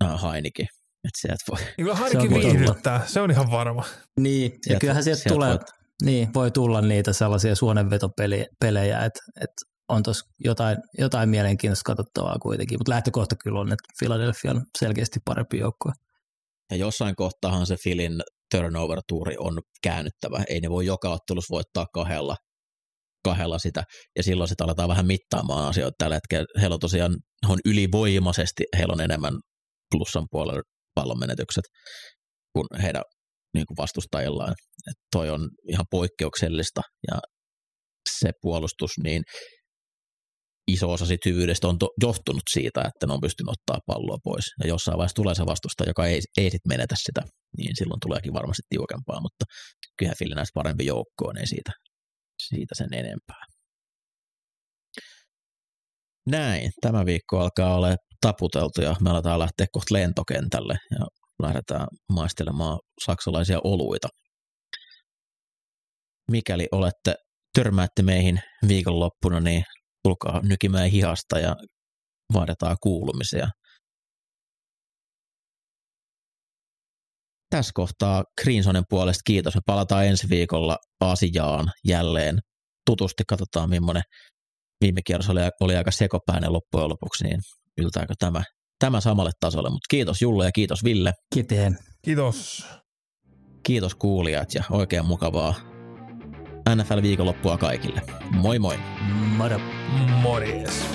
äh, Hainikin. Että sieltä voi. Kyllä Hainikin viihdyttää, se on ihan varma. Niin, ja sieltä, kyllähän sieltä, sieltä tulee, voit... niin, voi tulla niitä sellaisia suonenvetopelejä, että, että on tuossa jotain, jotain mielenkiintoista katsottavaa kuitenkin, mutta lähtökohta kyllä on, että Philadelphia on selkeästi parempi joukkue. Ja jossain kohtaahan se Filin turnover-tuuri on käännyttävä. Ei ne voi joka ottelussa voittaa kahdella, kahdella sitä, ja silloin sitä aletaan vähän mittaamaan asioita tällä hetkellä. Heillä on tosiaan on ylivoimaisesti, heillä on enemmän plussan puolella pallonmenetykset kuin heidän niin kuin vastustajillaan. Et toi on ihan poikkeuksellista, ja se puolustus, niin iso osa siitä hyvyydestä on to, johtunut siitä, että ne on pystynyt ottaa palloa pois. Ja jossain vaiheessa tulee se vastusta, joka ei, ei sit menetä sitä, niin silloin tuleekin varmasti tiukempaa, mutta kyllä Fili näistä parempi joukkoon, ei siitä, siitä sen enempää. Näin, tämä viikko alkaa olla taputeltu ja me aletaan lähteä kohta lentokentälle ja lähdetään maistelemaan saksalaisia oluita. Mikäli olette törmäätte meihin viikonloppuna, niin tulkaa nykimään hihasta ja vaaditaan kuulumisia. Tässä kohtaa Greensonen puolesta kiitos. Me palataan ensi viikolla asiaan jälleen. Tutusti katsotaan, millainen viime kierros oli, oli aika sekopäinen loppujen lopuksi, niin yltääkö tämä, tämä samalle tasolle. Mutta kiitos Julle ja kiitos Ville. Kiiteen. Kiitos. Kiitos kuulijat ja oikein mukavaa NFL-viikonloppua kaikille. Moi moi! Moro! Morjes!